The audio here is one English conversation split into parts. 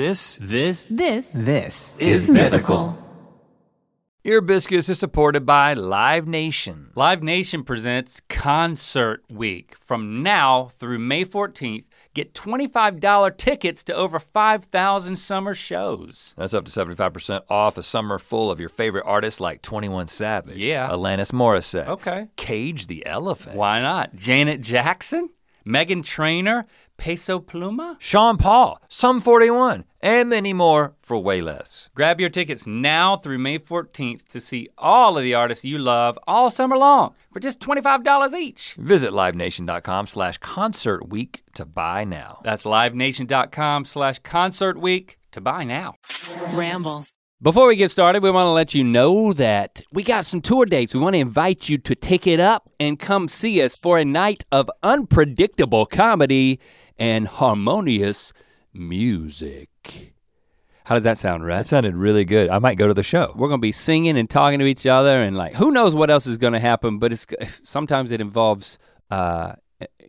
This This This This is mythical. Ear Biscuits is supported by Live Nation. Live Nation presents Concert Week. From now through May 14th, get $25 tickets to over 5,000 summer shows. That's up to 75% off a summer full of your favorite artists like 21 Savage, Yeah. Alanis Morissette, Okay. Cage the Elephant, Why not? Janet Jackson, Meghan Trainor, Peso Pluma? Sean Paul, Sum 41, and many more for way less. Grab your tickets now through May 14th to see all of the artists you love all summer long for just $25 each. Visit livenation.com slash concert week to buy now. That's livenation.com slash concert week to buy now. Ramble. Before we get started, we want to let you know that we got some tour dates. We want to invite you to take it up and come see us for a night of unpredictable comedy and harmonious music. How does that sound, That sounded really good. I might go to the show. We're gonna be singing and talking to each other, and like, who knows what else is gonna happen? But it's sometimes it involves uh,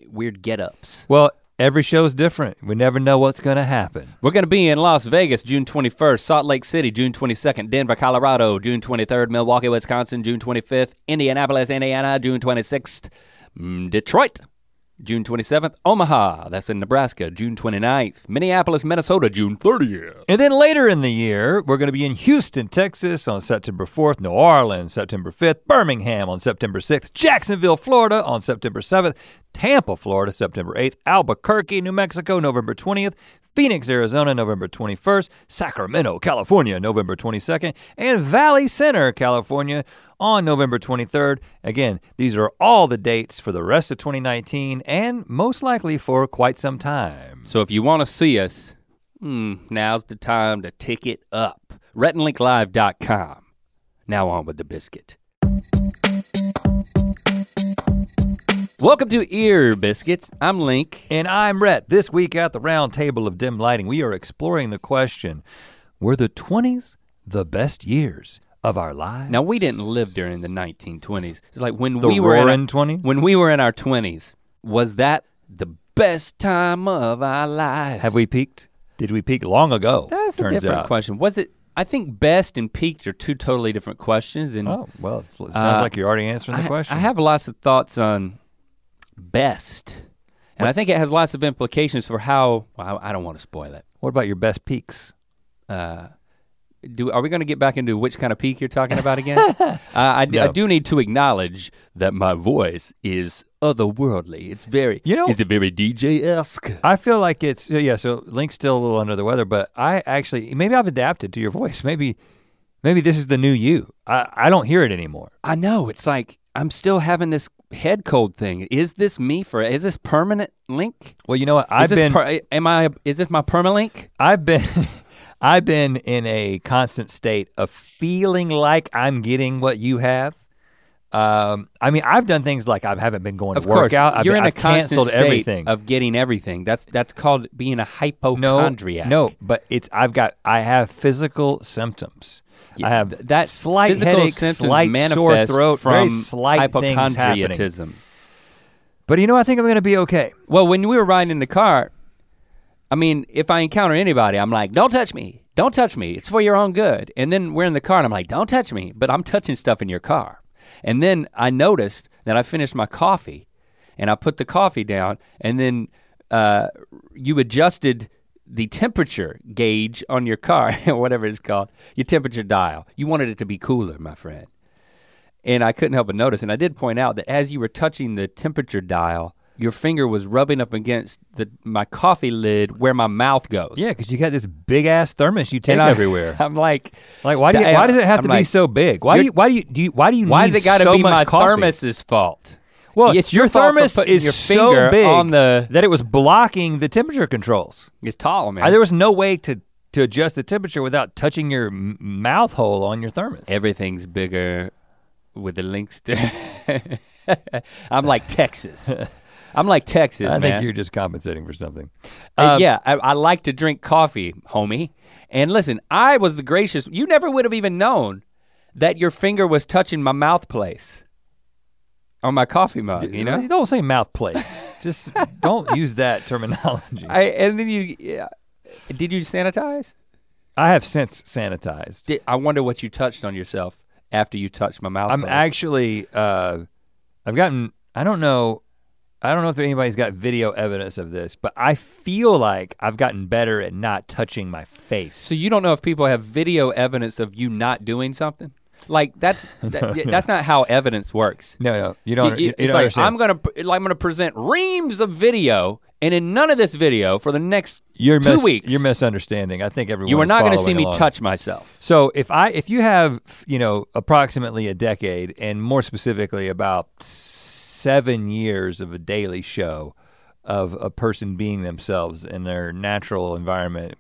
weird get-ups. Well, every show is different. We never know what's going to happen. We're gonna be in Las Vegas June 21st, Salt Lake City June 22nd, Denver, Colorado June 23rd, Milwaukee, Wisconsin June 25th, Indianapolis, Indiana June 26th, mm, Detroit June 27th, Omaha, that's in Nebraska June 29th, Minneapolis, Minnesota June 30th. And then later in the year, we're going to be in Houston, Texas on September 4th, New Orleans September 5th, Birmingham on September 6th, Jacksonville, Florida on September 7th, Tampa, Florida September 8th, Albuquerque, New Mexico November 20th, Phoenix, Arizona November 21st, Sacramento, California November 22nd, and Valley Center, California on November 23rd. Again, these are all the dates for the rest of 2019 and most likely for quite some time. So if you want to see us, hmm, now's the time to tick it up. RhettandLinkLive.com. Now on with the biscuit. Welcome to Ear Biscuits. I'm Link. And I'm Rhett. This week at the round table of dim lighting, we are exploring the question Were the 20s the best years of our lives? Now we didn't live during the 1920s. It's like when The we were in our, 20s? when we were in our 20s. Was that the best time of our lives? Have we peaked? Did we peak long ago? That's a different out. question. Was it? I think best and peaked are two totally different questions. And Oh, well, it sounds Uh, like you're already answering the I, question. I have lots of thoughts on best, and I think it has lots of implications for how. Well, I, don't want to spoil it. What about your best peaks? Uh, do are we going to get back into which kind of peak you're talking about again? uh, I, d- I No. do need to acknowledge that my voice is otherworldly. It's very, You know- is it very DJ esque? I feel like it's, yeah, so Link's still a little under the weather, but I actually, maybe I've adapted to your voice. Maybe, maybe this is the new you. I, I don't hear it anymore. I know. It's like I'm still having this head cold thing. Is this me for? Is this permanent link? Well, you know what? I've been, per- am I? Is this my permalink? I've been I've been in a constant state of feeling like I'm getting what you have. Um, I mean, I've done things like I haven't been going Of to work out. I've, you're been, in a I've constant state everything. of getting everything. That's that's called being a no, hypochondriac. no, but it's I've got I have physical symptoms. Yeah, I have that slight headache, slight sore throat, from very slight hypochondriatism. But you know, I think I'm going to be okay. Well, when we were riding in the car, I mean, if I encounter anybody, I'm like, "Don't touch me! Don't touch me! It's for your own good." And then we're in the car, and I'm like, "Don't touch me!" But I'm touching stuff in your car. And then I noticed that I finished my coffee, and I put the coffee down, and then uh, you adjusted the temperature gauge on your car, whatever it's called, your temperature dial. You wanted it to be cooler, my friend. And I couldn't help but notice, and I did point out that as you were touching the temperature dial, your finger was rubbing up against the my coffee lid where my mouth goes. Yeah, because you got this big ass thermos you take I- everywhere. I'm like, Like, why do you, why does it have I'm to be so big? Why do you why do you do you, why do you why has it got to so be my coffee? thermos's fault? Well, It's your your thermos is your so big on the- that it was blocking the temperature controls. It's tall, man. Uh, there was no way to to adjust the temperature without touching your m- mouth hole on your thermos. Everything's bigger with the links to. I'm like Texas. I'm like Texas, I man. think you're just compensating for something. Uh, Um, yeah, I, I like to drink coffee, homie. And listen, I was the gracious. You never would have even known that your finger was touching my mouth place on my coffee mug. You know, don't say mouth place. just don't use that terminology. I and then you, yeah, Did you sanitize? I have since sanitized. Did, I wonder what you touched on yourself after you touched my mouth. I'm buzz. actually uh I've gotten I don't know I don't know if anybody's got video evidence of this, but I feel like I've gotten better at not touching my face. So you don't know if people have video evidence of you not doing something? Like that's that, that's not how evidence works. no, no, you don't. You, it's you don't like understand. I'm gonna like I'm gonna present reams of video, and in none of this video for the next you're two mis- weeks, You're misunderstanding. I think everyone. you are not gonna see me along. touch myself. So if I if you have you know approximately a decade and more specifically about seven years of a daily show of a person being themselves in their natural environment,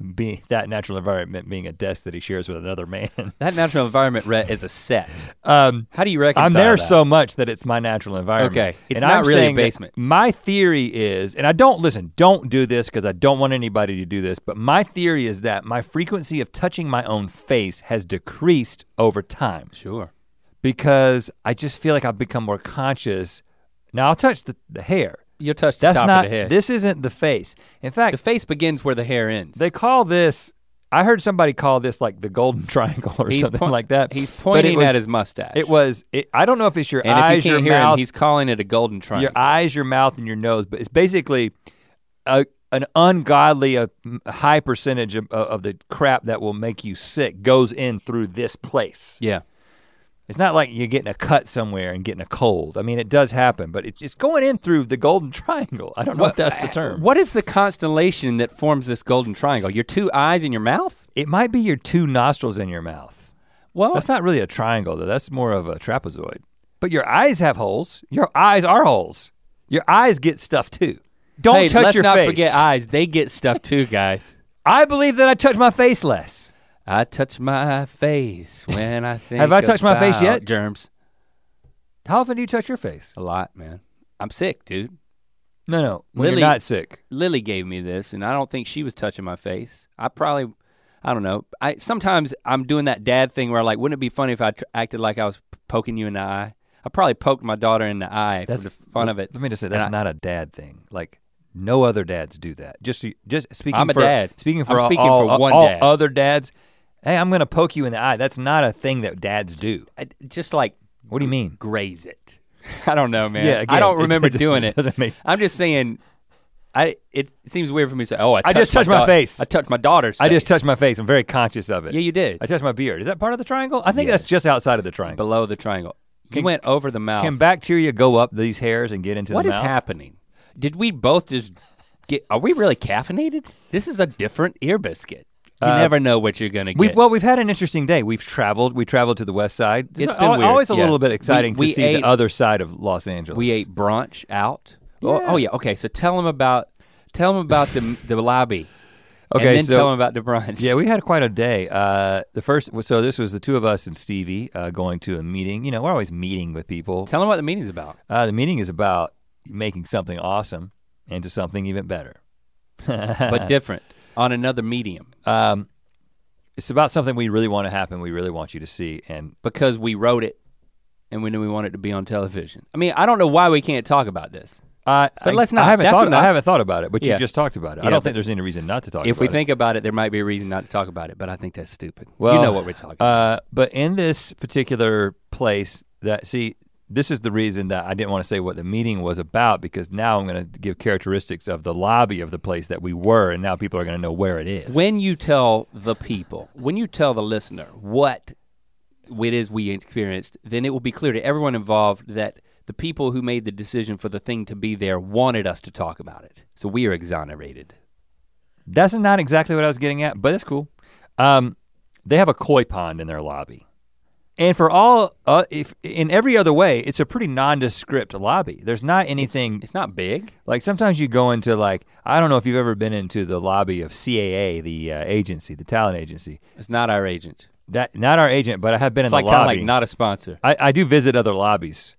being that natural environment being a desk that he shares with another man. That natural environment Rhett, is a set. Um, How do you reconcile I'm there that? so much that it's my natural environment. Okay, it's And not I'm really a basement. My theory is, and I don't listen, don't do this because I don't want anybody to do this, but my theory is that my frequency of touching my own face has decreased over time Sure. because I just feel like I've become more conscious. Now I'll touch the, the hair. You'll touch the That's top not of the head. this isn't the face. In fact, the face begins where the hair ends. they call this I heard somebody call this like the golden triangle or He's something point- like that. He's pointing was- at his mustache. It was it, I don't know if it's your and eyes, if you can't your hear mouth, him, he's calling it a golden triangle. your eyes, your mouth, and your nose, but it's basically a, an ungodly uh, a high percentage of, of the crap that will make you sick goes in through this place. yeah. It's not like you're getting a cut somewhere and getting a cold. I mean, it does happen, but it's, it's going in through the golden triangle. I don't know if that's the term. What is the constellation that forms this golden triangle? Your two eyes in your mouth? It might be your two nostrils in your mouth. Well, That's not really a triangle, though. That's more of a trapezoid. But your eyes have holes. Your eyes are holes. Your eyes get stuff too. Don't hey, touch let's your not face. forget eyes. They get stuff too, guys. I believe that I touch my face less. I touch my face when I think. Have I touched my face yet? Germs. How often do you touch your face? A lot, man. I'm sick, dude. No, no. When Lily- you're not sick. Lily gave me this, and I don't think she was touching my face. I probably, I don't know. I sometimes I'm doing that dad thing where I like, wouldn't it be funny if I tr- acted like I was poking you in the eye? I probably poked my daughter in the eye That's for the fun of it. Let me just say that's I- not a dad thing. Like no other dads do that. Just just speaking I'm a for dad. speaking for I'm all, speaking all, for one all dad. other dads. Hey, I'm gonna poke you in the eye. That's not a thing that dads do. I, just like What do you mean? graze it. I don't know, man. Yeah, I don't remember doesn't- doing it it. doesn't make- I'm just saying. I it seems weird for me to say, oh, I, I just touched my my face. I touched my daughter's. I just touched my face. I'm very conscious of it. Yeah, you did. I touched my beard. Is that part of the triangle? I think Yes. that's just outside of the triangle. below the triangle. You Can- went over the mouth. Can bacteria go up these hairs and get into What the is mouth? happening? Did we both just get? Are we really caffeinated? This is a different ear biscuit. You Uh, never know what you're gonna We've get. well, we've had an interesting day. We've traveled. We traveled to the west side. It's al- been always a yeah. little bit exciting We- we to see ate- the other side of Los Angeles. we ate brunch out. Oh, Yeah. oh yeah. Okay, so tell them about tell them about the the lobby. Okay, and then so tell them about the brunch. yeah, we had quite a day. Uh, the first, so this was the two of us and Stevie uh, going to a meeting. You know, we're always meeting with people. tell them what the meeting's about. Uh, the meeting is about making something awesome into something even better. but different on another medium Um, it's about something we really want to happen. We really want you to see, and because we wrote it and we knew we wanted to be on television. I mean, I don't know why we can't talk about this. Uh, But I, let's not. I haven't That's thought. enough. I haven't thought about it, but Yeah. you just talked about it. I don't but- think there's any reason not to talk. About it. If about we it. think about it, there might be a reason not to talk about it, but I think that's stupid. Well, you know what we're talking about. Uh, but in this particular place, that see, this is the reason that I didn't want to say what the meeting was about because now I'm going to give characteristics of the lobby of the place that we were, and now people are going to know where it is. When you tell the people, when you tell the listener what it is we experienced, then it will be clear to everyone involved that the people who made the decision for the thing to be there wanted us to talk about it. So we are exonerated. that's not exactly what I was getting at, but it's cool. Um, they have a koi pond in their lobby. And for all, uh, if in every other way, it's a pretty nondescript lobby. There's not anything It's not big. Like sometimes you go into like I don't know if you've ever been into the lobby of CAA, the uh, agency, the talent agency. It's not our agent. That not our agent, but I have been It's in like the lobby. like not a sponsor. I, I do visit other lobbies.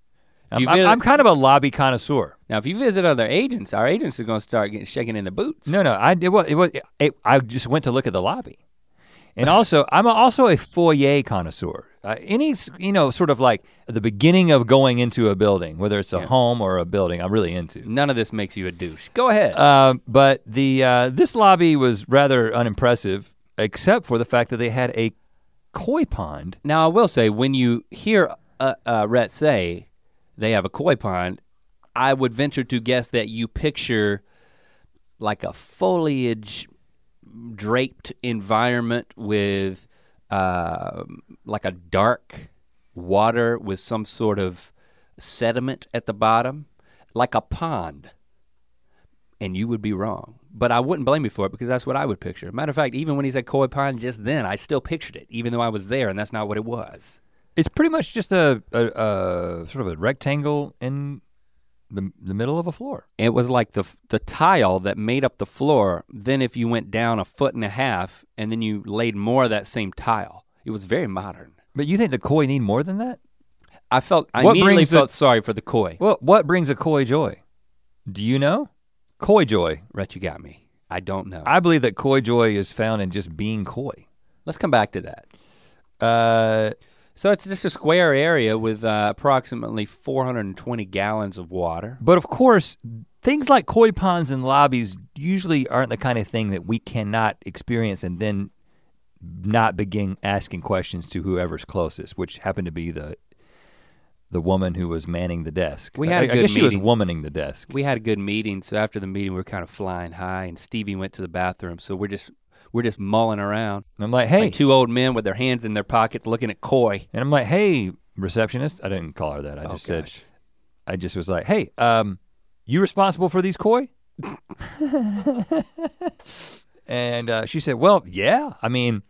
I'm, I'm- visit- I'm kind of a lobby connoisseur. Now, if you visit other agents, our agents are going to start getting shaking in the boots. No, no, I it was, it was it, I just went to look at the lobby, and also I'm also a foyer connoisseur. Uh, any you know sort of like the beginning of going into a building, whether it's a Yeah. home or a building, I'm really into. None of this makes you a douche. Go ahead. Uh, but the uh, this lobby was rather unimpressive, except for the fact that they had a koi pond. now I will say, when you hear uh, uh, Rhett say they have a koi pond, I would venture to guess that you picture like a foliage draped environment with uh, like a dark water with some sort of sediment at the bottom, like a pond. And you would be wrong. But I wouldn't blame you for it because that's what I would picture. Matter of fact, even when he said koi pond just then, I still pictured it, even though I was there and that's not what it was. It's pretty much just a, a, a sort of a rectangle in the, the middle of a floor. It was like the the tile that made up the floor. Then if you went down a foot and a half and then you laid more of that same tile, it was very modern. But you think the koi need more than that? I felt I What immediately felt sorry for the koi. Well, what brings a koi joy? Do you know? Koi joy. Rhett, you got me. I don't know. I believe that koi joy is found in just being koi. Let's come back to that. Uh, So it's just a square area with uh, approximately 420 gallons of water. but of course, things like koi ponds and lobbies usually aren't the kind of thing that we cannot experience and then not begin asking questions to whoever's closest, which happened to be the the woman who was manning the desk. We had I a I good guess she was womaning the desk. We had a good meeting, so after the meeting we were kind of flying high, and Stevie went to the bathroom. So we're just we're just mulling around, And I'm like, hey, like two old men with their hands in their pockets, looking at koi. and I'm like, hey, receptionist. I didn't call her that. I Oh, just said. I just was like, hey, um, you responsible for these koi? and uh, she said, well, yeah. I mean,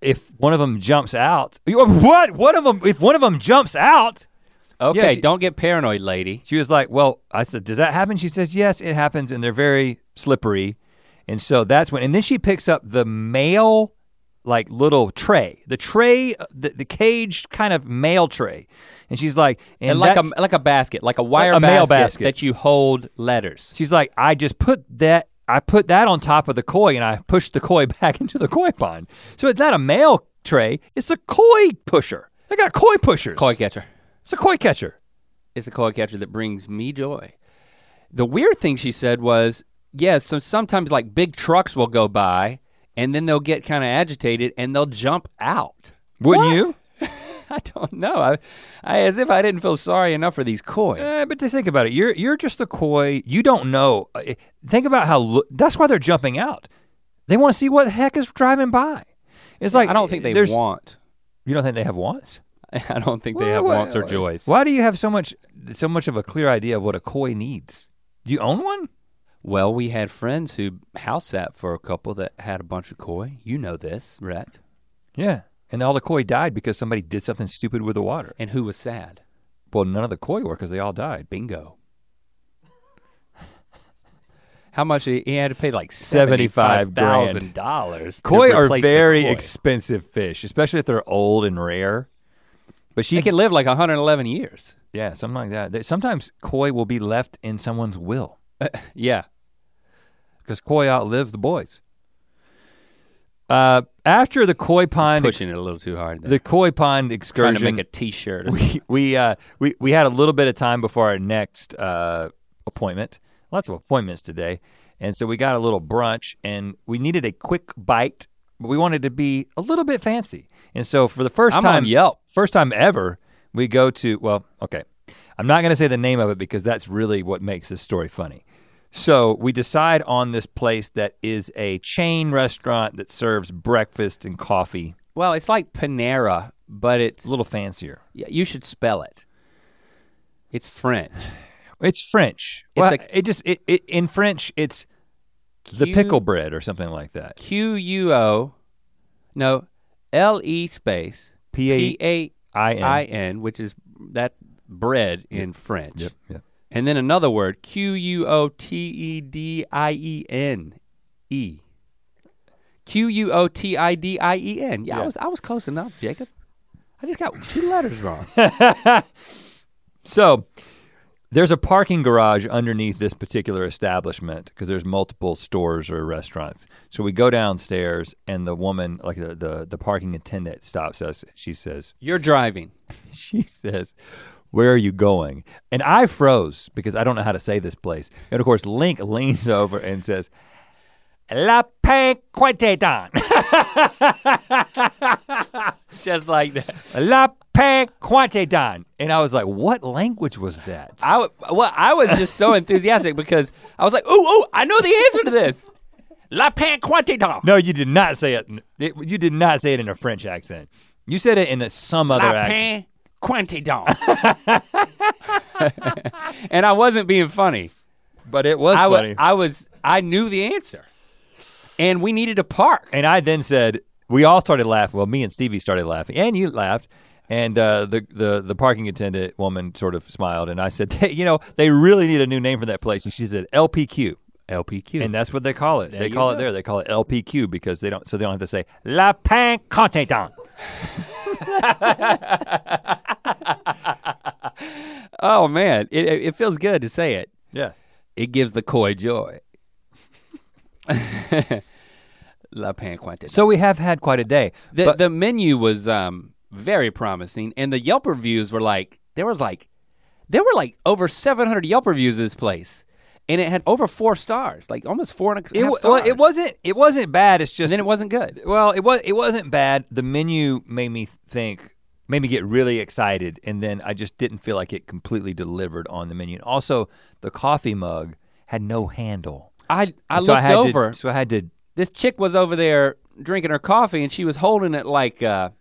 if one of them jumps out, what? One of them? If one of them jumps out, Okay, she- don't get paranoid, lady. she was like, well, I said, does that happen? She says, yes, it happens, and they're very slippery, and so that's when. And then she picks up the male. Like little tray, the tray, the, the caged kind of mail tray, and she's like, and, And like a like a basket, like a wire a mail basket, basket. that you hold letters. She's like, I just put that, I put that on top of the koi and I pushed the koi back into the koi pond. So it's not a mail tray, it's a koi pusher. I got koi pushers. Koi catcher. It's a koi catcher. It's a koi catcher that brings me joy. The weird thing she said was, yes, so sometimes like big trucks will go by and then they'll get kind of agitated and they'll jump out. Wouldn't What? you? I don't know. I, I as if I didn't feel sorry enough for these koi. Eh, but just think about it. You're you're just a koi. You don't know. Eh, Think about how. That's why they're jumping out. They want to see what the heck is driving by. It's like I don't think they want. You don't think they have wants? I don't think they Why- have why- wants or joys. Why do you have so much so much of a clear idea of what a koi needs? Do you own one? Well, we had friends who house sat for a couple that had a bunch of koi. You know this, Rhett. Yeah. And all the koi died because somebody did something stupid with the water. And who was sad? Well, none of the koi workers, they all died. Bingo. How much he, he had to pay like $75 thousand. Koi are very expensive fish, especially if they're old and rare. But she, They can live like 111 years. yeah, something like that. Sometimes koi will be left in someone's will Yeah. Because koi outlive the boys. Uh, after the koi pond, Pushing it a little too hard. There. the koi pond excursion. Trying to make a T-shirt. Or we we uh we we had a little bit of time before our next uh appointment. Lots of appointments today. And so we got a little brunch and we needed a quick bite, but we wanted to be a little bit fancy. And so for the 1st I'm time Yelp. first time ever, we go to well, okay. I'm not going to say the name of it because that's really what makes this story funny. So we decide on this place that is a chain restaurant that serves breakfast and coffee. Well, it's like Panera, but it's a little fancier. yeah, you should spell it. It's French. It's French. It's well, a- it just it, it in French it's the pickle bread or something like that. Q U O, no, L E space P A I N. I N, which is that's bread in French. Yep, yep. And then another word, Q U O T E D I E N E. Q U O T I D I E N. Yeah, I was I was close enough, Jacob. I just got two letters wrong. So There's a parking garage underneath this particular establishment because there's multiple stores or restaurants. So we go downstairs and the woman, like the, the, the parking attendant stops us. She says, You're driving. she says, where are you going? And I froze because I don't know how to say this place. And of course, Link leans over and says, La Pinquetedan. Just like that. La Pinquetedan. And I was like, what language was that? I w- well, I was just so enthusiastic because I was like, ooh, ooh, I know the answer to this. La Pinquetedan. No, you did not say it. it- You did not say it in a French accent. You said it in a, some other La accent. Pinquetedan. and I wasn't being funny. But it was I wa- funny. I was, I knew the answer. And we needed a park. And I then said, we all started laughing. Well, me and Stevie started laughing, and you laughed. And uh, the, the the parking attendant woman sort of smiled, and I said, hey, you know, they really need a new name for that place. And she said LPQ, LPQ. and that's what they call it. There they you call it go. there. They call it LPQ because they don't. So they don't have to say La Pinquetedan. oh man, it, it feels good to say it. Yeah. It gives the koi joy. La Pinquetedan. So we have had quite a day. The the menu was um very promising, and the Yelp reviews were like there was like there were like over 700 Yelp reviews of this place, and it had over four stars, like almost four and a it, stars. well, it wasn't. It wasn't bad. It's and just then it wasn't good. Well, it was it wasn't bad. The menu made me think, made me get really excited, and then I just didn't feel like it completely delivered on the menu. Also, the coffee mug had no handle. I I so looked I over. To, so I had to. this chick was over there drinking her coffee, and she was holding it like a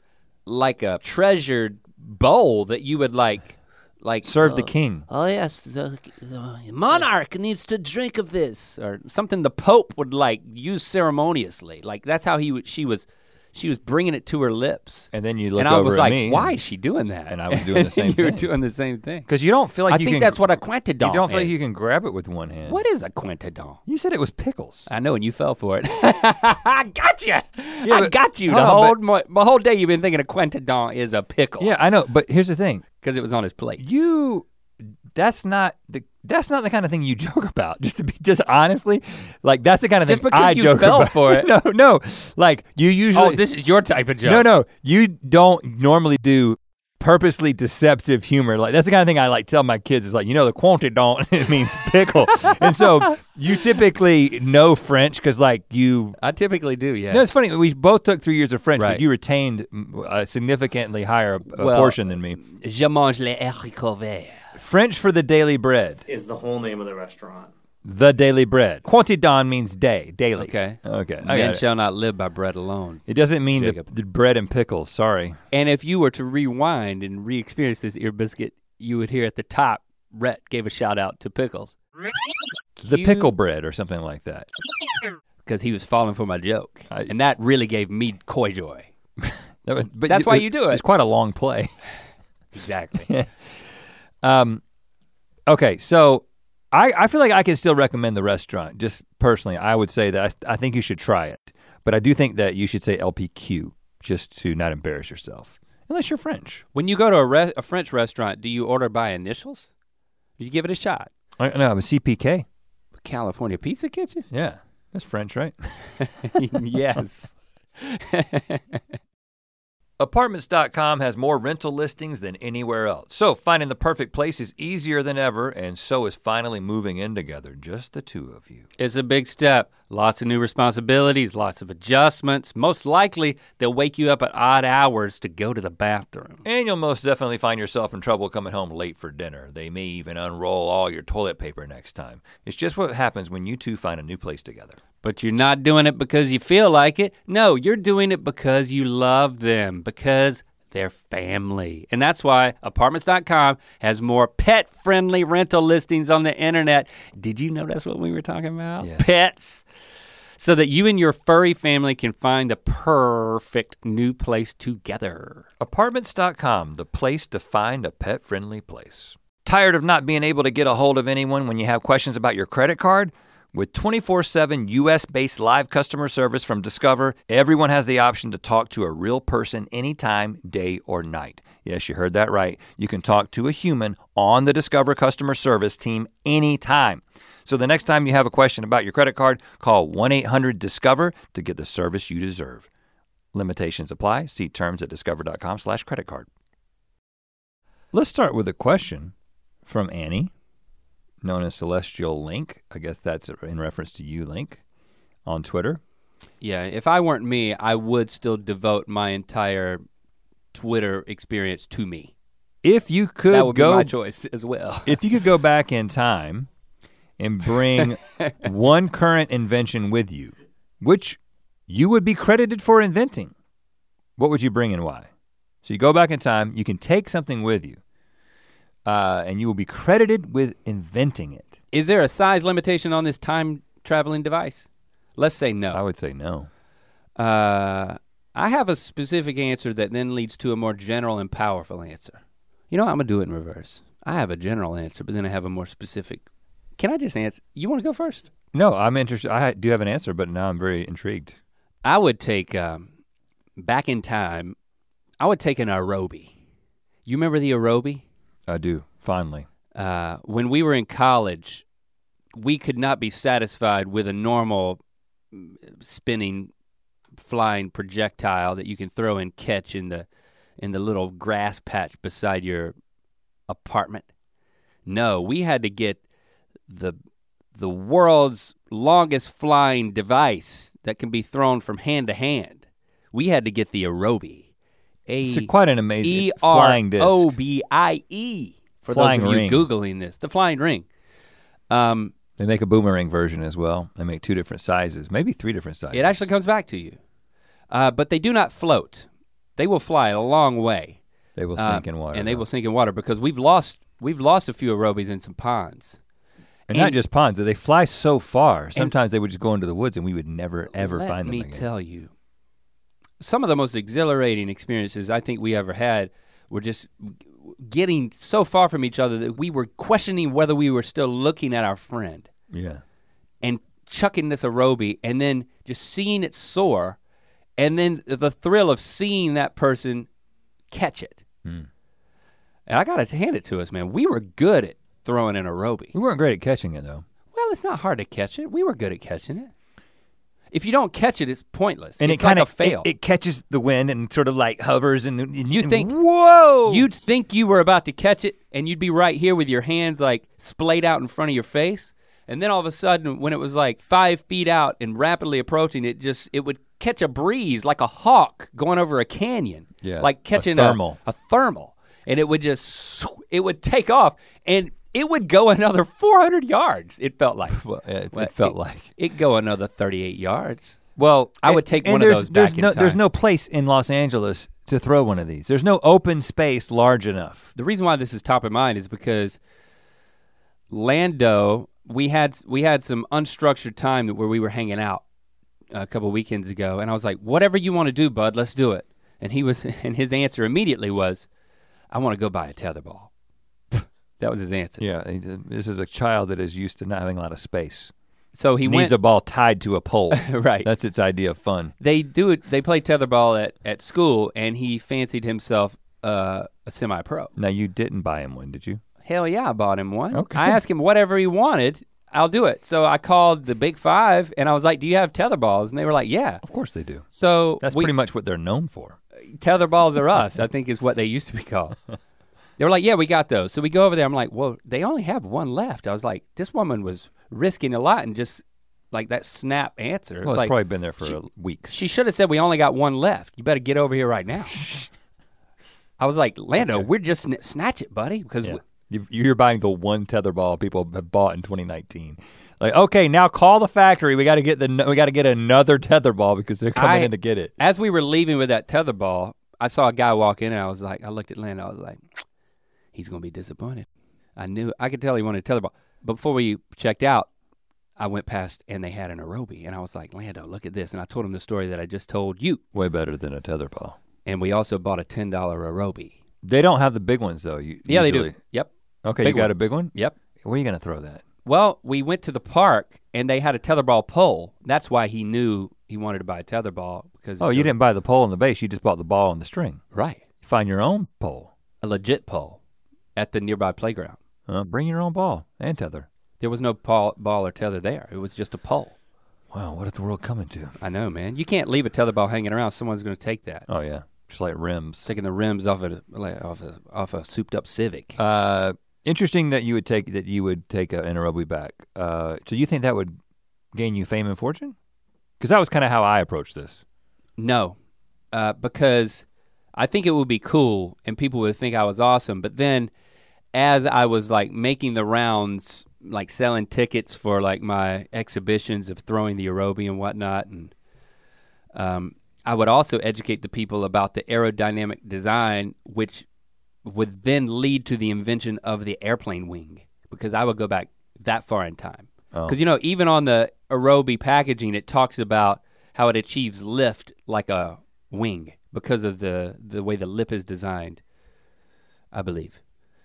like a treasured bowl that you would like like Serve the uh, king. Oh yes, the, the monarch needs to drink of this, or something the Pope would like use ceremoniously. Like that's how he would. She was, she was bringing it to her lips, And then you look and I over was at like, me. "Why is she doing that?" And I was doing the same You were thing. doing the same thing. Because you don't feel like I you think can. that's what a quintadon. you don't feel like you can grab it with one hand. What is a quintadon? You said it was pickles. I know, and you fell for it. I got you. I but- got you. The on, whole but- my, my whole day you've been thinking a quintadon is a pickle. Yeah, I know. But here's the thing. because it was on his plate. You. That's not the. That's not the kind of thing you joke about. Just to be, just honestly, like that's the kind of Just thing I joke about. for it. no, no. Like you usually. Oh, this is your type of joke. No, no, you don't normally do purposely deceptive humor. Like that's the kind of thing I like tell my kids is like, you know, the quantity don't it means pickle, and so you typically know French because like you. I typically do. Yeah. No, it's funny. We both took three years of French, Right. but you retained a significantly higher uh, Well- portion than me. Je mange les haricots verts. French for the daily bread. is the whole name of the restaurant. The daily bread. Quantidon means day, daily. Okay. Okay. I Man got it. shall not live by bread alone. It doesn't mean the, Jacob. the bread and pickles. Sorry. And if you were to rewind and re-experience this ear biscuit, you would hear at the top, Rhett gave a shout out to Pickles. The Cue- pickle bread or something like that. because he was falling for my joke, I- and that really gave me koi joy. That was- but That's why you do it. It's quite a long play. Exactly. Um, okay, so I, I feel like I can still recommend the restaurant. Just personally, I would say that I, I think you should try it. But I do think that you should say LPQ just to not embarrass yourself, unless you're French. when you go to a, re- a French restaurant, do you order by initials? Do you give it a shot? I, no, I'm a CPK. California Pizza Kitchen? Yeah, that's French, right? yes. Apartments.com has more rental listings than anywhere else. So finding the perfect place is easier than ever, and so is finally moving in together, just the two of you. It's a big step. Lots of new responsibilities, lots of adjustments. Most likely, they'll wake you up at odd hours to go to the bathroom. And you'll most definitely find yourself in trouble coming home late for dinner. They may even unroll all your toilet paper next time. It's just what happens when you two find a new place together. But you're not doing it because you feel like it. No, you're doing it because you love them, because they're family. And that's why apartments.com has more pet friendly rental listings on the internet. Did you know that's what we were talking about? Yes. Pets. So that you and your furry family can find the perfect new place together. Apartments.com, the place to find a pet friendly place. Tired of not being able to get a hold of anyone when you have questions about your credit card? With 24 7 US based live customer service from Discover, everyone has the option to talk to a real person anytime, day or night. Yes, you heard that right. You can talk to a human on the Discover customer service team anytime. So the next time you have a question about your credit card, call 1 800 Discover to get the service you deserve. Limitations apply. See terms at discover.com/slash credit card. Let's start with a question from Annie, known as Celestial Link. I guess that's in reference to you, Link, on Twitter. Yeah, if I weren't me, I would still devote my entire Twitter experience to me. If you could that would go, be my choice as well. if you could go back in time and bring one current invention with you, which you would be credited for inventing, what would you bring and why? So you go back in time, you can take something with you, uh, and you will be credited with inventing it. Is there a size limitation on this time traveling device? Let's say no. I would say no. Uh, I have a specific answer that then leads to a more general and powerful answer. You know, what? I'm gonna do it in reverse. I have a general answer, but then I have a more specific. Can I just answer? You want to go first? No, I'm interested. I do have an answer, but now I'm very intrigued. I would take um, back in time. I would take an aerobie. You remember the aerobie? I do, finally. uh, when we were in college, we could not be satisfied with a normal mm, spinning, flying projectile that you can throw and catch in the in the little grass patch beside your apartment. No, we had to get the the world's longest flying device that can be thrown from hand to hand. We had to get the Aerobie. A It's quite an amazing flying disc. O B I E. For Flying those of ring. you googling this, the flying ring. Um, They make a boomerang version as well. They make two different sizes, maybe three different sizes. it actually comes back to you, uh, but they do not float. They will fly a long way, they will uh, sink in water. and they though. will sink in water because we've lost we've lost a few aerobies in some ponds. And, not just ponds, they fly so far. Sometimes they would just go into the woods and we would never ever find them Let me again. tell you, some of the most exhilarating experiences I think we ever had were just getting so far from each other that we were questioning whether we were still looking at our friend. yeah. and chucking this aerobie and then just seeing it soar and then the thrill of seeing that person catch it. Hmm. And I gotta hand it to us, man. We were good at throwing an aerobie. We weren't great at catching it though. Well, it's not hard to catch it. We were good at catching it. If you don't catch it, it's pointless. And it's it kind like of a fail. It, it catches the wind and sort of like hovers and, and You and think- whoa You'd think you were about to catch it and you'd be right here with your hands like splayed out in front of your face. And then all of a sudden, when it was like five feet out and rapidly approaching, it just it would catch a breeze like a hawk going over a canyon. Yeah, Like catching a thermal. A, thermal. And it would just it would take off and it would go another 400 yards. It felt like. Well, it, Well, it felt like. It go another 38 yards. Well, I would take and one of there's- those there's back in no, There's no place in Los Angeles to throw one of these. There's no open space large enough. the reason why this is top of mind is because Lando, we had we had some unstructured time where we were hanging out a couple weekends ago, and I was like, "Whatever you want to do, bud, let's do it." And he was, and his answer immediately was, "I want to go buy a tetherball." That was his answer. Yeah, he- this is a child that is used to not having a lot of space. So he Needs went a ball tied to a pole. right. That's its idea of fun. they do it. They play tetherball at at school, and he fancied himself uh, a semi-pro. Now you didn't buy him one, did you? Hell yeah, I bought him one. Okay. I asked him whatever he wanted, I'll do it. So I called the Big Five and I was like, "Do you have tetherballs?" And they were like, "Yeah." Of course they do. So That's we, pretty much what they're known for. tetherballs are us. I think is what they used to be called. they were like, "Yeah, we got those." So we go over there. I'm like, "Well, they only have one left." I was like, "This woman was risking a lot and just like that snap answer." Well, it's like probably been there for she- weeks. she should have said, "We only got one left. You better get over here right now." I was like, "Lando, Okay. we're just sn- snatch it, buddy," because Yeah. we- You- You're buying the one tether ball people have bought in 2019. Like, okay, now call the factory. We got to get the we got to get another tether ball because they're coming I- in to get it. as we were leaving with that tether ball, I saw a guy walk in and I was like, I looked at Lando, I was like, he's gonna be disappointed. I knew I could tell he wanted a tether ball. But before we checked out, I went past and they had an aerobie and I was like, Lando, look at this. And I told him the story that I just told you. Way better than a tether ball. And we also bought a ten dollar aerobie. They don't have the big ones though. You, Yeah, they do. Yep. Okay, Big you got one. a big one. Yep. Where are you gonna throw that? Well, we went to the park and they had a tetherball pole. That's why he knew he wanted to buy a tetherball because Oh, you didn't buy the pole and the base. You just bought the ball and the string. right You find your own pole. a legit pole at the nearby playground. Uh, bring your own ball and tether. There was no ball, ball or tether there. It was just a pole. Wow, what is the world coming to? I know, man. You can't leave a tether ball hanging around. Someone's going to take that. Oh yeah, just like rims. Taking the rims off a like, off a off a souped up Civic. Uh, interesting that you would take that you would take a, an aerobie back. Uh, so you think that would gain you fame and fortune? Because that was kind of how I approached this. No, uh, because I think it would be cool and people would think I was awesome. But then, as I was like making the rounds, like selling tickets for like my exhibitions of throwing the aerobie and whatnot, and um, I would also educate the people about the aerodynamic design, which would then lead to the invention of the airplane wing. Because I would go back that far in time. Oh. Because you know, even on the aerobie packaging, it talks about how it achieves lift like a wing because of the the way the lip is designed. I believe.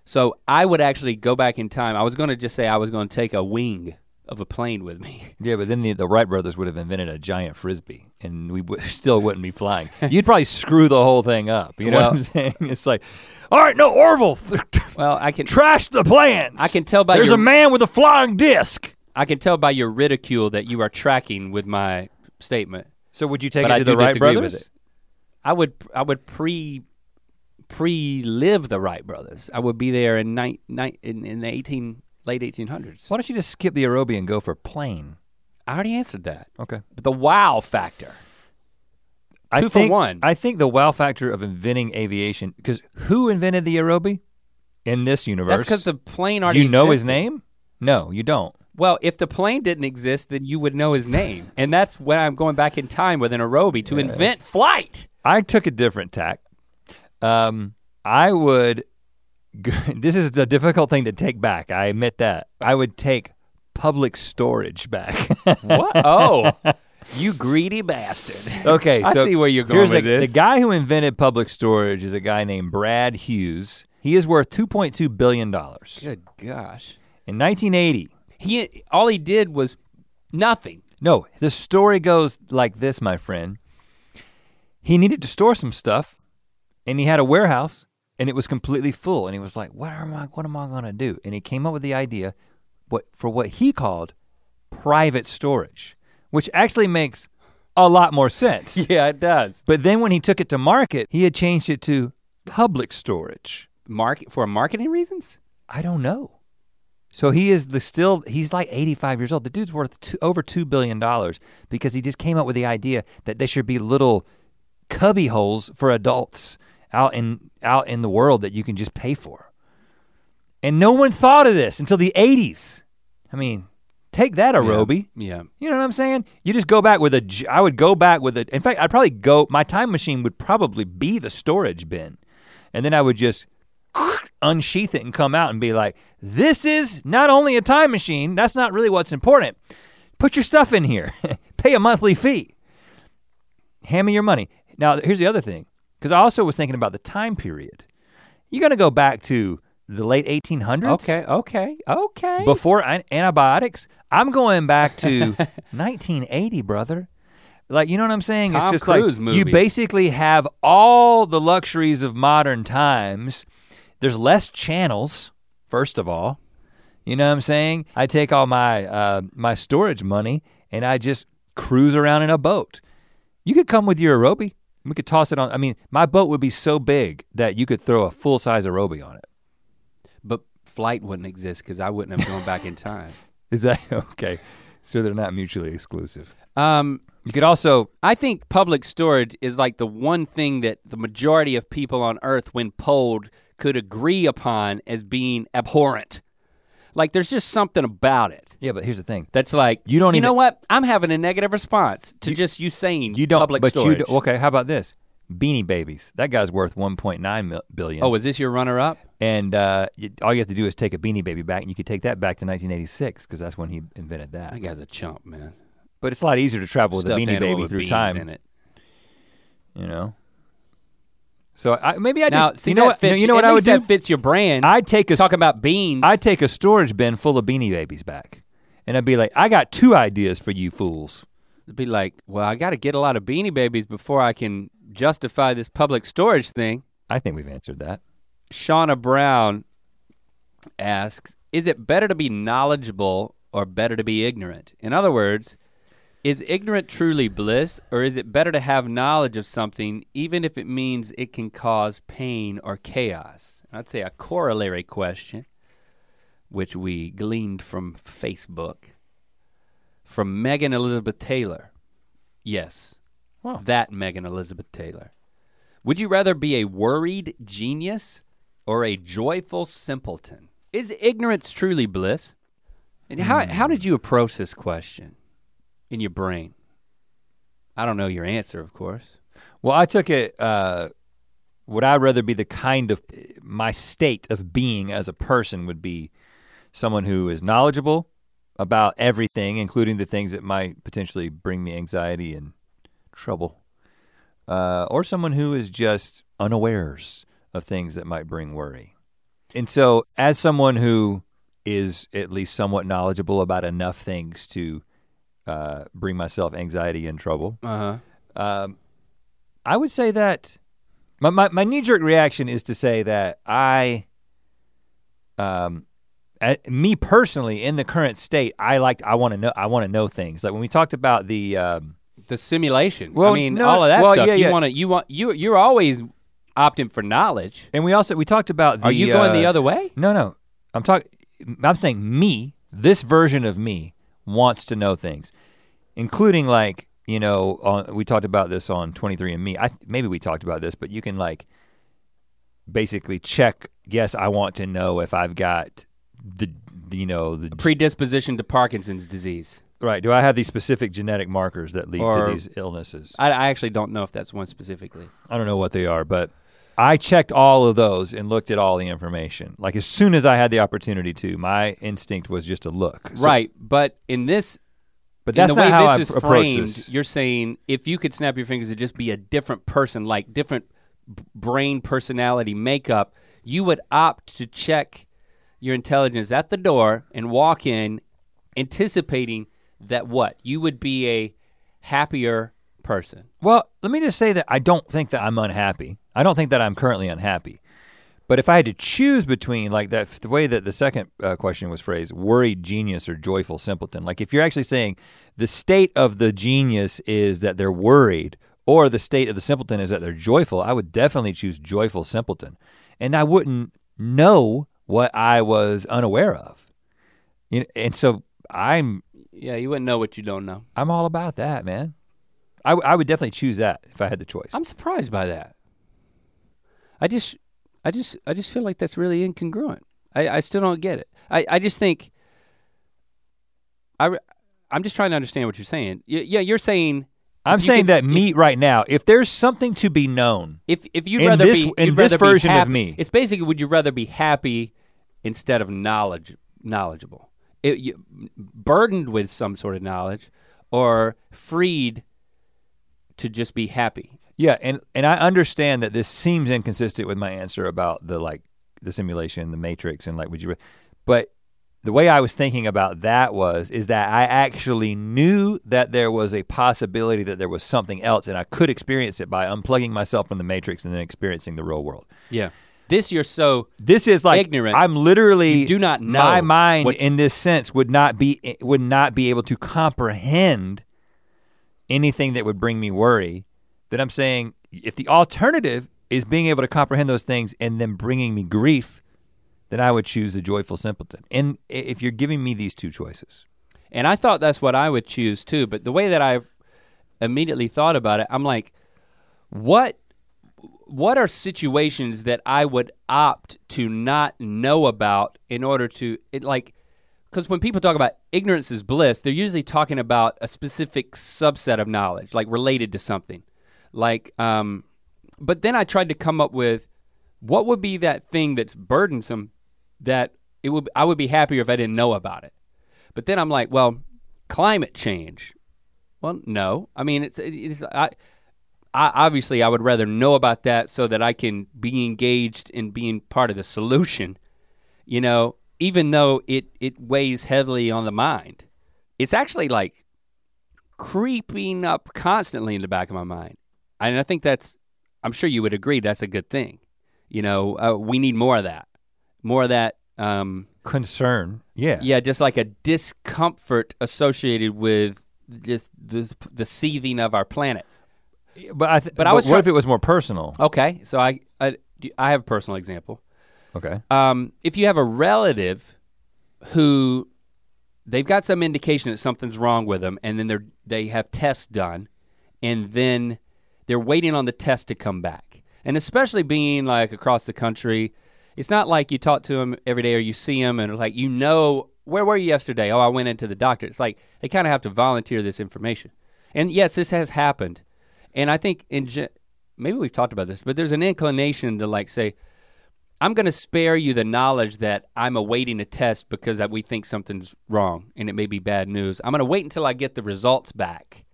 So I would actually go back in time. I was going to just say I was going to take a wing of a plane with me. Yeah, but then the, the Wright brothers would have invented a giant frisbee, and we w- still wouldn't be flying. You'd probably screw the whole thing up. You know Well- what I'm saying? It's like, all right, no Orville, Well, I can trash the plans. I can tell by There's your a man with a flying disc. I can tell by your ridicule that you are tracking with my statement. So would you take but it I to do the Wright brothers? I would I would pre pre live the Wright brothers. I would be there in ni- ni- in, in the eighteen late eighteen hundreds. Why don't you just skip the aerobie and go for plane? I already answered that. Okay. But the wow factor. I Two for think, one. I think the wow factor of inventing aviation, because who invented the aerobie in this universe? That's because the plane Do you know his name? No, you don't. Well, if the plane didn't exist, then you would know his name. and that's when I'm going back in time with an aerobie to invent flight. I took a different tack. Um, I would. This is a difficult thing to take back. I admit that. I would take public storage back. What? Oh, you greedy bastard. okay, I see where you're going here's with the, this. The guy who invented public storage is a guy named Brad Hughes. He is worth 2.2 billion dollars. Good gosh. In 1980, He all he did was nothing. No, the story goes like this, my friend. He needed to store some stuff, and he had a warehouse, and it was completely full. And he was like, "What am I? What am I gonna do?" And he came up with the idea, what for what he called private storage, which actually makes a lot more sense. Yeah, it does. But then when he took it to market, he had changed it to public storage. Market for marketing reasons? I don't know. So he is the still he's like 85 years old. The dude's worth two, over 2 billion dollars because he just came up with the idea that there should be little cubby holes for adults out in out in the world that you can just pay for. And no one thought of this until the 80s. I mean, take that Aerobie. Yeah. You know what I'm saying? You just go back with a I would go back with a in fact I'd probably go my time machine would probably be the storage bin. And then I would just unsheath it and come out and be like, this is not only a time machine, that's not really what's important. Put your stuff in here. Pay a monthly fee. Hand me your money. Now, here's the other thing, because I also was thinking about the time period. You're going to go back to the late 1800s? Okay, okay, okay. Before an- antibiotics? I'm going back to 1980, brother. Like, you know what I'm saying? Tom it's just Cruise like you basically have all the luxuries of modern times. There's less channels, first of all. You know what I'm saying? I take all my uh, my storage money and I just cruise around in a boat. You could come with your aerobie. We could toss it on. I mean, my boat would be so big that you could throw a full size aerobie on it. but flight wouldn't exist because I wouldn't have gone back in time. Is that okay? So they're not mutually exclusive. Um, You could also I think public storage is like the one thing that the majority of people on Earth, when polled, could agree upon as being abhorrent. Like there's just something about it yeah, but here's the thing. that's like You don't You even- know what? I'm having a negative response to just you saying You don't. public but storage. you do, okay. How about this? Beanie Babies. That guy's worth 1.9 mil- billion. Oh, is this your runner-up? and uh, you, all you have to do is take a Beanie Baby back, and you could take that back to 1986 because that's when he invented that. That guy's a chump, man. But it's a lot easier to travel with Stuffed a Beanie Baby through time. in it. You know. So I, maybe I now, just see you know what fits, you know at what I would do. fits your brand. I'd take a talking about beans. I'd take a storage bin full of Beanie Babies back, and I'd be like, I got two ideas for you fools. It'd be like, well, I got to get a lot of Beanie Babies before I can justify this public storage thing. I think we've answered that. Shauna Brown asks, is it better to be knowledgeable or better to be ignorant? In other words, is ignorant truly bliss or is it better to have knowledge of something even if it means it can cause pain or chaos? I'd say a corollary question, which we gleaned from Facebook, from Megan Elizabeth Taylor. Yes, Wow. that Megan Elizabeth Taylor. Would you rather be a worried genius or a joyful simpleton? Is ignorance truly bliss? And how, how did hmm. you approach this question in your brain? I don't know your answer, of course. Well, I took it. Uh, would I rather be the kind of my state of being as a person would be someone who is knowledgeable about everything, including the things that might potentially bring me anxiety and trouble, uh, or someone who is just unawares of things that might bring worry. And so, as someone who is at least somewhat knowledgeable about enough things to uh, bring myself anxiety and trouble, Uh huh. um, I would say that my, my, my knee jerk reaction is to say that I, um, a- me personally in the current state, I like I want to know I want to know things. Like when we talked about the um, The simulation. Well, I mean, no, all of that well, stuff. yeah, you yeah. want to. You want. You. You're always opting for knowledge. and we also we talked about the Are you going the uh, other way? No, no. I'm talking I'm saying me, this version of me wants to know things, including like, you know, on, we talked about this on 23andMe. I maybe we talked about this, but you can like basically check, yes, I want to know if I've got the the, you know, the Predisposition to Parkinson's disease. right, do I have these specific genetic markers that lead Or- to these illnesses? I, I actually don't know if that's one specifically. I don't know what they are, but I checked all of those and looked at all the information. Like as soon as I had the opportunity to, my instinct was just to look. So- right, but in this, But in that's the way how I this is framed, this. you're saying if you could snap your fingers and just be a different person, like different b- brain personality makeup, you would opt to check your intelligence at the door and walk in, anticipating that what you would be a happier person. Well, let me just say that I don't think that I'm unhappy. I don't think that I'm currently unhappy. But if I had to choose between like that, the way that the second uh, question was phrased, worried genius or joyful simpleton, like if you're actually saying the state of the genius is that they're worried, or the state of the simpleton is that they're joyful, I would definitely choose joyful simpleton, and I wouldn't know what I was unaware of. You know, and so I'm Yeah, you wouldn't know what you don't know. I'm all about that, man. I, w- I would definitely choose that if I had the choice. I'm surprised by that. I just, I just, I just feel like that's really incongruent. I, I still don't get it. I, I just think, I, re- I'm just trying to understand what you're saying. Y- yeah, you're saying I'm you saying could- that if- me right now, if there's something to be known, if if you'd In rather this- be in this version of happy- me. it's basically would you rather be happy instead of knowledge knowledgeable, It- you- burdened with some sort of knowledge, or freed to just be happy. yeah, and and I understand that this seems inconsistent with my answer about the like the simulation, the matrix, and like would you, but the way I was thinking about that was is that I actually knew that there was a possibility that there was something else, and I could experience it by unplugging myself from the matrix and then experiencing the real world. Yeah. This you're so This is like Ignorant. I'm literally You do not know my mind what- in this sense would not be would not be able to comprehend anything that would bring me worry. That I'm saying if the alternative is being able to comprehend those things and then bringing me grief, then I would choose the joyful simpleton. And if you're giving me these two choices, And I thought that's what I would choose too, but the way that I immediately thought about it, I'm like, what what are situations that I would opt to not know about in order to it like because when people talk about ignorance is bliss, they're usually talking about a specific subset of knowledge, like related to something. Like, um, but then I tried to come up with what would be that thing that's burdensome that it would I would be happier if I didn't know about it. But then I'm like, well, climate change. Well, no. I mean, it's it's I I, obviously I would rather know about that so that I can be engaged in being part of the solution. You know, even though it it weighs heavily on the mind, it's actually like creeping up constantly in the back of my mind, and I think that's. I'm sure you would agree that's a good thing. You know, uh, we need more of that, more of that. Um, Concern, yeah. yeah, just like a discomfort associated with just the the seething of our planet. But I, th- But I was what try- if it was more personal? Okay, so I I, I have a personal example. Okay. Um, if you have a relative who they've got some indication that something's wrong with them, and then they're they have tests done, and then they're waiting on the test to come back, and especially being like across the country, it's not like you talk to them every day or you see them and like you know where were you yesterday? Oh, I went into the doctor. It's like they kind of have to volunteer this information, and yes, this has happened, and I think in maybe we've talked about this, but there's an inclination to like say. I'm going to spare you the knowledge that I'm awaiting a test because we think something's wrong and it may be bad news. I'm going to wait until I get the results back,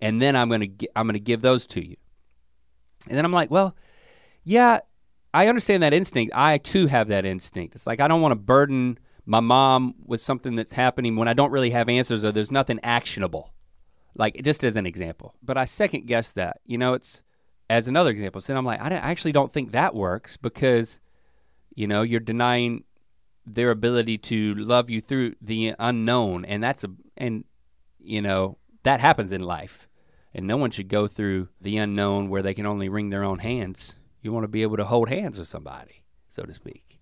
and then I'm going to I'm going to give those to you. And then I'm like, well, yeah, I understand that instinct. I too have that instinct. It's like I don't want to burden my mom with something that's happening when I don't really have answers or there's nothing actionable. Like just as an example. But I second guess that. You know, it's as another example. So then I'm like, I actually don't think that works because you know, you're denying their ability to love you through the unknown, and that's a and you know that happens in life, and no one should go through the unknown where they can only wring their own hands. You want to be able to hold hands with somebody, so to speak.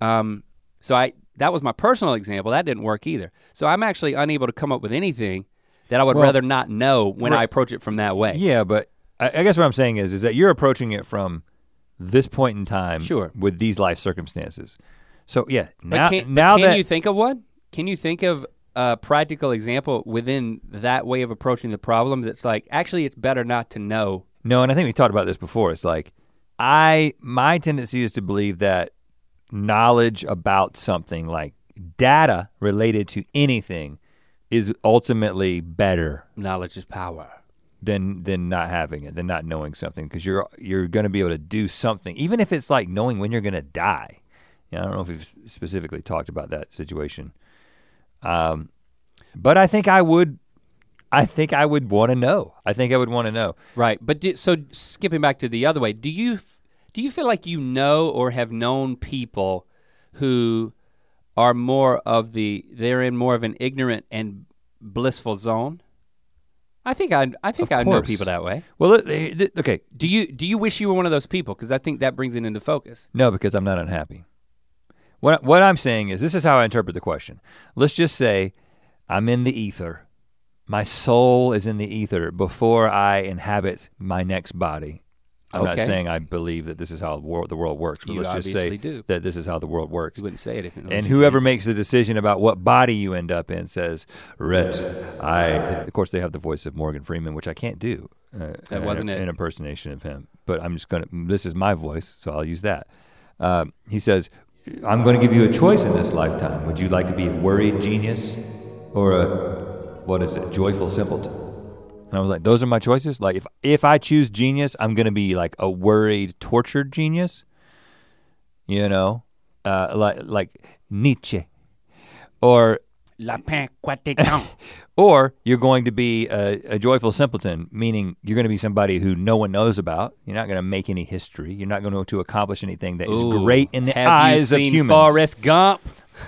Um, so I that was my personal example. That didn't work either. So I'm actually unable to come up with anything that I would Well, rather not know when right. I approach it from that way. Yeah, but I, I guess what I'm saying is, is that you're approaching it from this point in time, Sure. with these life circumstances. So yeah, But now can, but now can that you think of one? Can you think of a practical example within that way of approaching the problem that's like actually it's better not to know? no, and I think we talked about this before. It's like I my tendency is to believe that knowledge about something like data related to anything is ultimately better Knowledge is power. Than than not having it, than not knowing something, because you're you're going to be able to do something, even if it's like knowing when you're going to die. You know, I don't know if we've specifically talked about that situation, um, but I think I would, I think I would want to know. I think I would want to know. Right. But do, so skipping back to the other way, do you do you feel like you know or have known people who are more of the they're in more of an ignorant and blissful zone? I think I I think Of I know course. people that way. Well, it- it- okay, Do you do you wish you were one of those people? Because I think that brings it into focus. no, because I'm not unhappy. What what I'm saying is, this is how I interpret the question. Let's just say I'm in the ether. My soul is in the ether before I inhabit my next body. I'm not saying I believe that this is how the world, the world works, but You let's just say do. that this is how the world works. You wouldn't say it if it And whoever makes the decision about what body you end up in says, Rhett, I, of course, they have the voice of Morgan Freeman, which I can't do. Uh, That wasn't an, it. An impersonation of him. But I'm just going to, this is my voice, so I'll use that. Um, he says, I'm going to give you a choice in this lifetime. Would you like to be a worried genius or a, what is it, joyful simpleton? And I was like, those are my choices. Like, if if I choose genius, I'm gonna be like a worried, tortured genius. You know, uh, like like Nietzsche, or Le Pain Quotidien. or you're going to be a, a joyful simpleton, meaning you're going to be somebody who no one knows about. You're not going to make any history. You're not going to accomplish anything that is Ooh, great in the have eyes you of humans. Forrest Gump.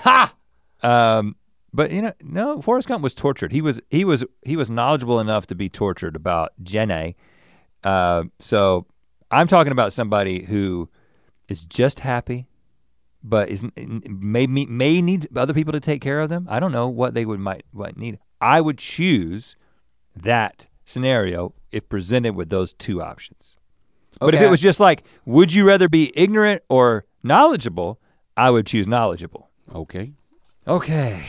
Ha! Um, but you know, no, Forrest Gump was tortured. He was he was he was knowledgeable enough to be tortured about Jenny. Uh, so I'm talking about somebody who is just happy, but is may may need other people to take care of them. I don't know what they would might might need. I would choose that scenario if presented with those two options. But if it was just like, would you rather be ignorant or knowledgeable? I would choose knowledgeable. Okay. Okay.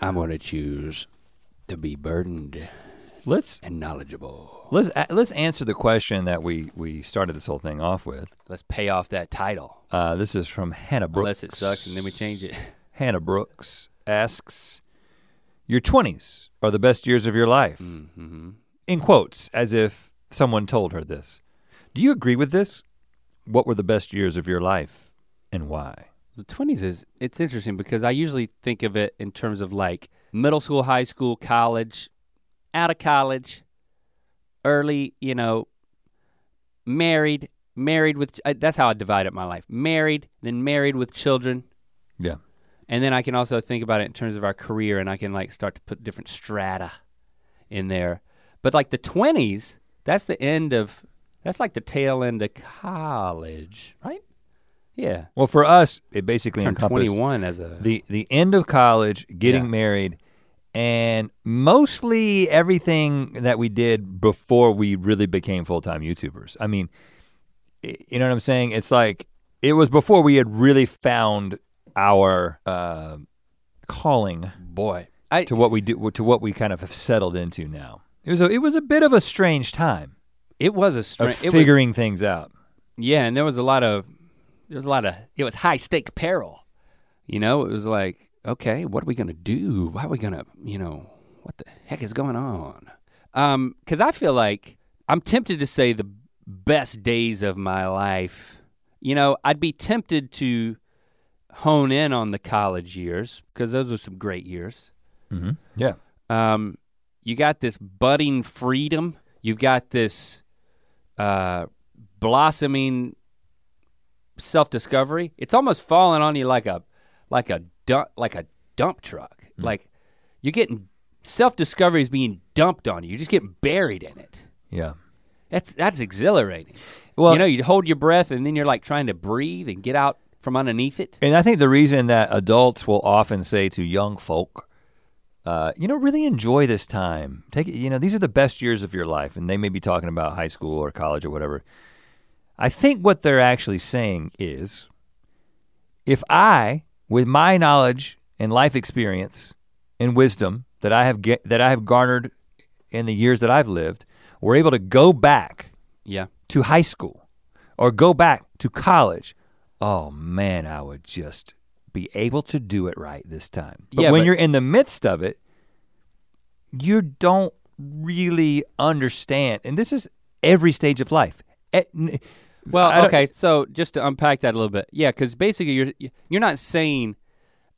I'm gonna choose to be burdened Let's and knowledgeable. let's a- let's answer the question that we we started this whole thing off with. Let's pay off that title. Uh, this is from Hannah Brooks. Unless it sucks and then we change it. Hannah Brooks asks, "Your twenties are the best years of your life." Mm-hmm. In quotes, as if someone told her this. Do you agree with this? What were the best years of your life and why? The 20s is it's interesting because I usually think of it in terms of like middle school, high school, college, out of college, early, you know, married, married with uh, that's how I divide up my life. Married, then married with children. Yeah. And then I can also think about it in terms of our career and I can like start to put different strata in there. But like the 20s, that's the end of that's like the tail end of college, right? Yeah. Well, for us, it basically Turned encompassed 21 as a the the end of college, getting Yeah. married, and mostly everything that we did before we really became full time YouTubers. I mean, you know what I'm saying? It's like it was before we had really found our uh, calling boy. I to what we do to what we kind of have settled into now. It was a it was a bit of a strange time it was a strange it was, figuring things out. Yeah, and there was a lot of there was a lot of it was high stake peril. You know, it was like, okay, what are we gonna do? How are we gonna, you know, what the heck is going on? Um, cause I feel like I'm tempted to say the best days of my life. You know, I'd be tempted to hone in on the college years because those were some great years. Mm-hmm. Yeah. Um, you got this budding freedom. You've got this uh, blossoming self-discovery. It's almost falling on you like a like a dump like a dump truck. Like you're getting self-discovery is being dumped on you. You're just getting buried in it. Yeah. That's that's exhilarating. Well, you know, you hold your breath and then you're like trying to breathe and get out from underneath it. And I think the reason that adults will often say to young folk, uh, you know, really enjoy this time. Take it, you know, these are the best years of your life, and they may be talking about high school or college or whatever. I think what they're actually saying is if I, with my knowledge and life experience and wisdom that I have get, that I have garnered in the years that I've lived, were able to go back Yeah. to high school or go back to college, oh man, I would just be able to do it right this time. But Yeah, when but- you're in the midst of it, you don't really understand. And this is every stage of life. I Well, okay, so just to unpack that a little bit, yeah, because basically you're you're not saying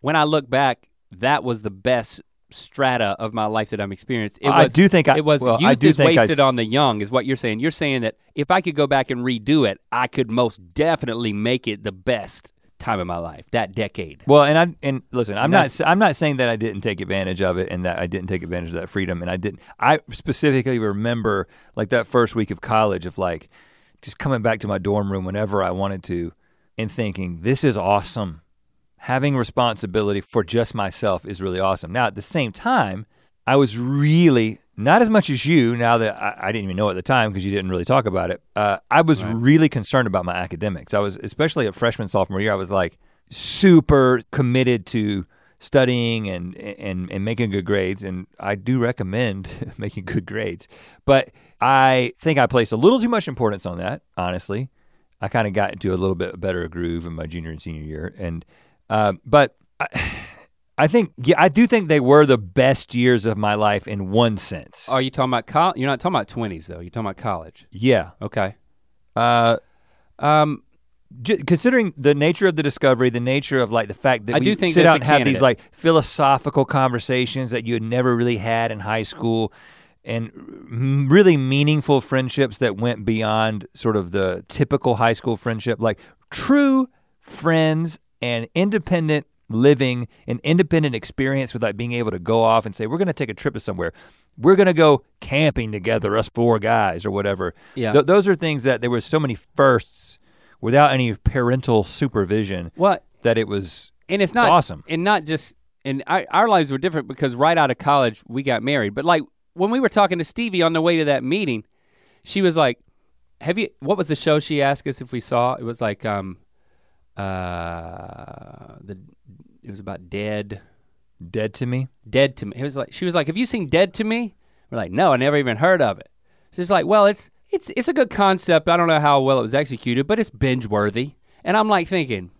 when I look back that was the best strata of my life that I'm experienced. It I was, do think I- it was well, I do is think I wasted s- on the young, is what you're saying. You're saying that if I could go back and redo it, I could most definitely make it the best time of my life that decade. Well, and I and listen, I'm not I'm not saying that I didn't take advantage of it and that I didn't take advantage of that freedom and I didn't I specifically remember like that first week of college of like just coming back to my dorm room whenever I wanted to and thinking this is awesome. Having responsibility for just myself is really awesome. Now at the same time, I was really not as much as you now that I, I didn't even know at the time because you didn't really talk about it. Uh, I was Right. really concerned about my academics. I was especially at freshman sophomore year. I was like super committed to studying and and and making good grades and I do recommend making good grades. But I think I placed a little too much importance on that, honestly. I kind of got into a little bit better groove in my junior and senior year and uh, but I, I think yeah, I do think they were the best years of my life in one sense. Are you talking about college? You're not talking about 20s though. You're talking about college. yeah. Okay. Uh Um, j- considering the nature of the discovery, the nature of like the fact that I we do think sit out and have these like philosophical conversations that you had never really had in high school, and really meaningful friendships that went beyond sort of the typical high school friendship, like true friends and independent living and independent experience with like being able to go off and say we're going to take a trip to somewhere we're going to go camping together us four guys or whatever Yeah. Th- those are things that there were so many firsts without any parental supervision what? that it was And it's not awesome. and not just and our lives were different because right out of college we got married. But like when we were talking to Stevie on the way to that meeting, she was like, "Have you? What was the show she asked us if we saw? It was like um, uh, the it was about dead, dead to me dead to me. It was like she was like, "Have you seen Dead to Me?" We're like, "No, I never even heard of it." She's like, "Well, it's it's it's a good concept. I don't know how well it was executed, but it's binge worthy." And I'm like thinking,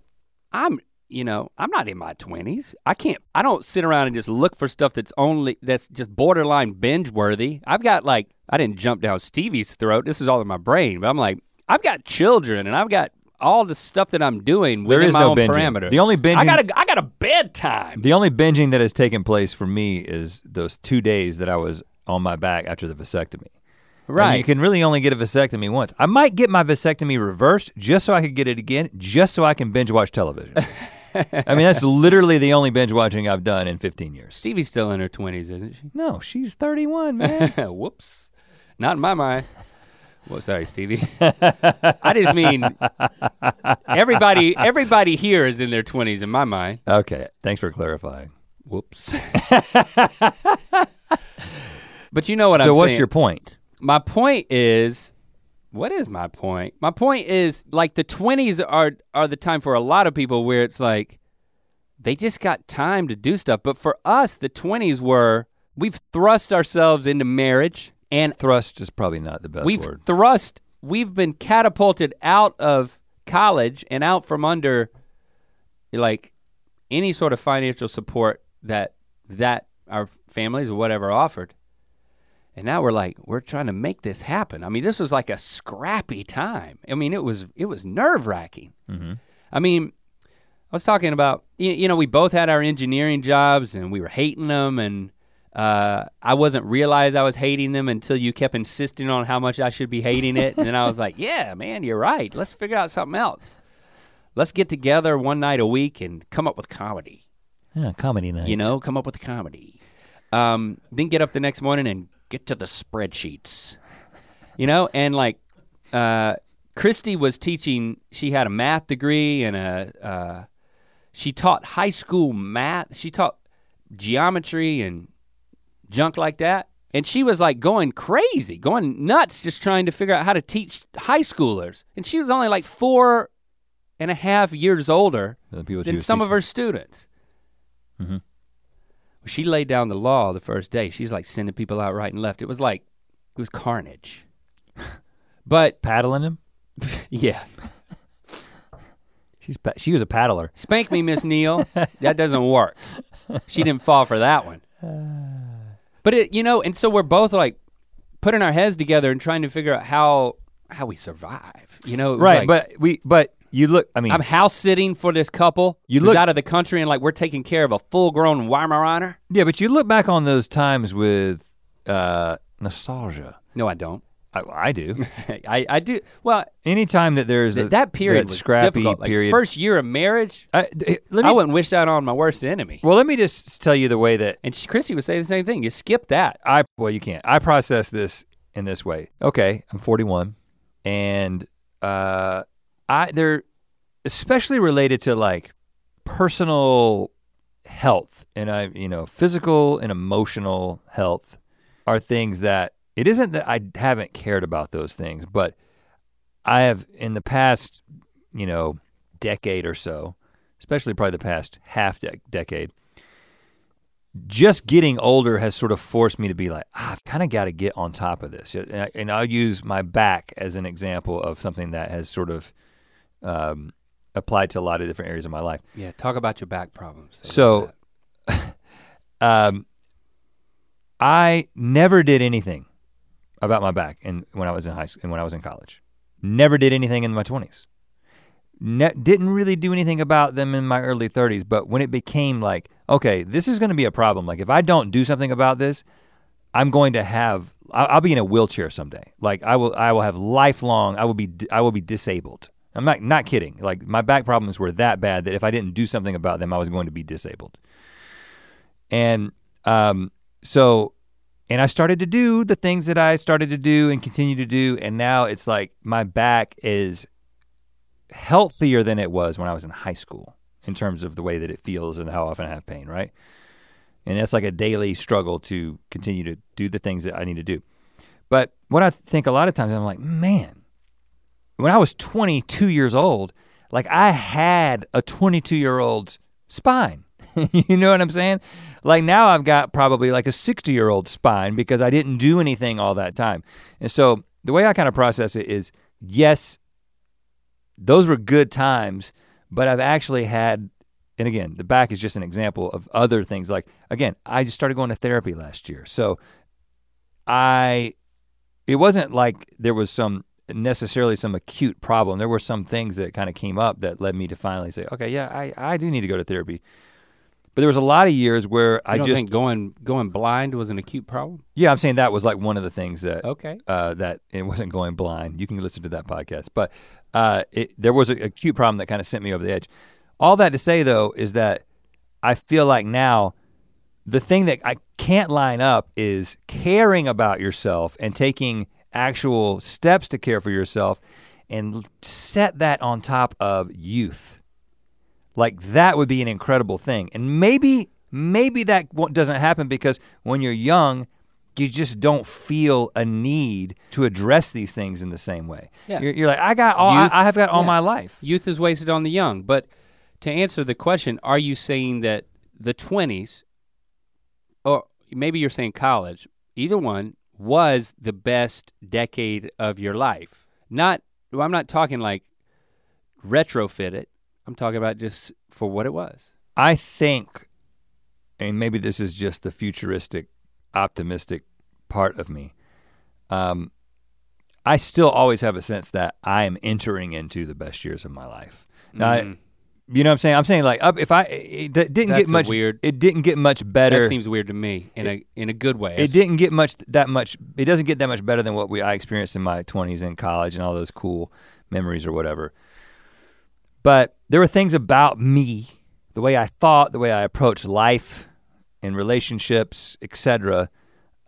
I'm you know, I'm not in my 20s. I can't I don't sit around and just look for stuff that's only that's just borderline binge worthy. I've got like I didn't jump down Stevie's throat. This is all in my brain, but I'm like I've got children and I've got all the stuff that I'm doing There within is my no own binging. parameters. The only binging- I got a I got a bedtime. The only binging that has taken place for me is those two days that I was on my back after the vasectomy. And Right. you can really only get a vasectomy once. I might get my vasectomy reversed just so I could get it again, just so I can binge watch television. I mean, that's literally the only binge watching I've done in 15 years. Stevie's still in her 20s, isn't she? No, she's 31, man. Whoops. Not in my mind. Well, sorry, Stevie. I just mean everybody everybody here is in their 20s in my mind. okay, thanks for clarifying. Whoops. but you know what so I'm what's your point? my point is what is my point? My point is like the 20s are are the time for a lot of people where it's like they just got time to do stuff. But for us, the 20s were we've thrust ourselves into marriage and Thrust is probably not the best we've word. thrust we've been catapulted out of college and out from under like any sort of financial support that that our families or whatever offered and now we're like we're trying to make this happen i mean this was like a scrappy time i mean it was it was nerve-wracking Mhm. i mean i was talking about you, you know we both had our engineering jobs and we were hating them and uh, I wasn't realize I was hating them until you kept insisting on how much I should be hating it, and then I was like, "Yeah, man, you're right. Let's figure out something else. Let's get together one night a week and come up with comedy. Yeah, comedy night. You know, come up with comedy. Um, then get up the next morning and get to the spreadsheets. You know, and like uh, Christy was teaching. She had a math degree and a. Uh, she taught high school math. She taught geometry and junk like that. And she was like going crazy, going nuts, just trying to figure out how to teach high schoolers. And she was only like four and a half years older than some of her students. Mhm. She laid down the law the first day. She's like sending people out right and left. It was like, it was carnage. But paddling him. yeah, She's pa- she was a paddler. spank me, Miss Neal. that doesn't work. She didn't fall for that one. But it, you know, and so we're both like putting our heads together and trying to figure out how how we survive. You know, Right, like, but we but you look. I mean, I'm house sitting for this couple. You look- out of the country and like we're taking care of a full grown Weimaraner. yeah, but you look back on those times with uh, nostalgia. No, I don't. I, I do. I, I do. Well, Anytime that there's th- a, that period that scrappy. Like period. first year of marriage, I, me, I wouldn't wish that on my worst enemy. well, let me just tell you the way that And Chrissy would say the same thing. You skip that. I well, you can't. I process this in this way. Okay, I'm 41, and uh, I they're especially related to like personal health, and I you know physical and emotional health are things that it isn't that I haven't cared about those things, but I have in the past you know decade or so, especially probably the past half de- decade just getting older has sort of forced me to be like, ah, I've kind of got to get on top of this. And, I, and I'll use my back as an example of something that has sort of um, applied to a lot of different areas of my life. Yeah, talk about your back problems. So- Um, I never did anything about my back and when I was in high school and when I was in college. Never did anything in my 20s. Ne- didn't really do anything about them in my early 30s, but when it became like, okay, this is going to be a problem. Like if I don't do something about this, I'm going to have I'll, I'll be in a wheelchair someday. Like I will I will have lifelong I will be I will be disabled. I'm not not kidding. Like my back problems were that bad that if I didn't do something about them, I was going to be disabled. And um so and I started to do the things that I started to do and continue to do and now it's like my back is healthier than it was when I was in high school in terms of the way that it feels and how often I have pain, right? And that's like a daily struggle to continue to do the things that I need to do. But what I think a lot of times I'm like, man, when I was 22 years old, like I had a 22 year old's spine. you know what I'm saying? Like now I've got probably like a 60 year old spine because I didn't do anything all that time. And so the way I kind of process it is yes, those were good times, but I've actually had and again, the back is just an example of other things. Like again, I just started going to therapy last year, so I, it wasn't like there was some necessarily some acute problem. There were some things that kind of came up that led me to finally say, okay, yeah, I, I do need to go to therapy. But there was a lot of years where You I just think going going blind was an acute problem? yeah, I'm saying that was like one of the things that Okay. uh, that it wasn't going blind. You can listen to that podcast, but uh, it, there was a acute problem that kind of sent me over the edge. All that to say though is that I feel like now the thing that I can't line up is caring about yourself and taking actual steps to care for yourself and set that on top of youth. Like that would be an incredible thing. And maybe maybe that doesn't happen because when you're young, you just don't feel a need to address these things in the same way. Yeah. You're, you're like, I got all, I, I have got all yeah. my life. Youth is wasted on the young. But to answer the question, are you saying that the 20s, or maybe you're saying college, either one was the best decade of your life? Not, well, I'm not talking like retrofit it. I'm talking about just for what it was. I think, and maybe this is just the futuristic, optimistic part of me. Um, I still always have a sense that I am entering into the best years of my life. Now, I- Mhm. You know what I'm saying? I'm saying like up if I it, d- didn't That's get much weird- it didn't get much better. That seems weird to me in a in a good way. it didn't get much that much it doesn't get that much better than what we I experienced in my 20s in college and all those cool memories or whatever. But there were things about me, the way I thought, the way I approached life and relationships, etc.,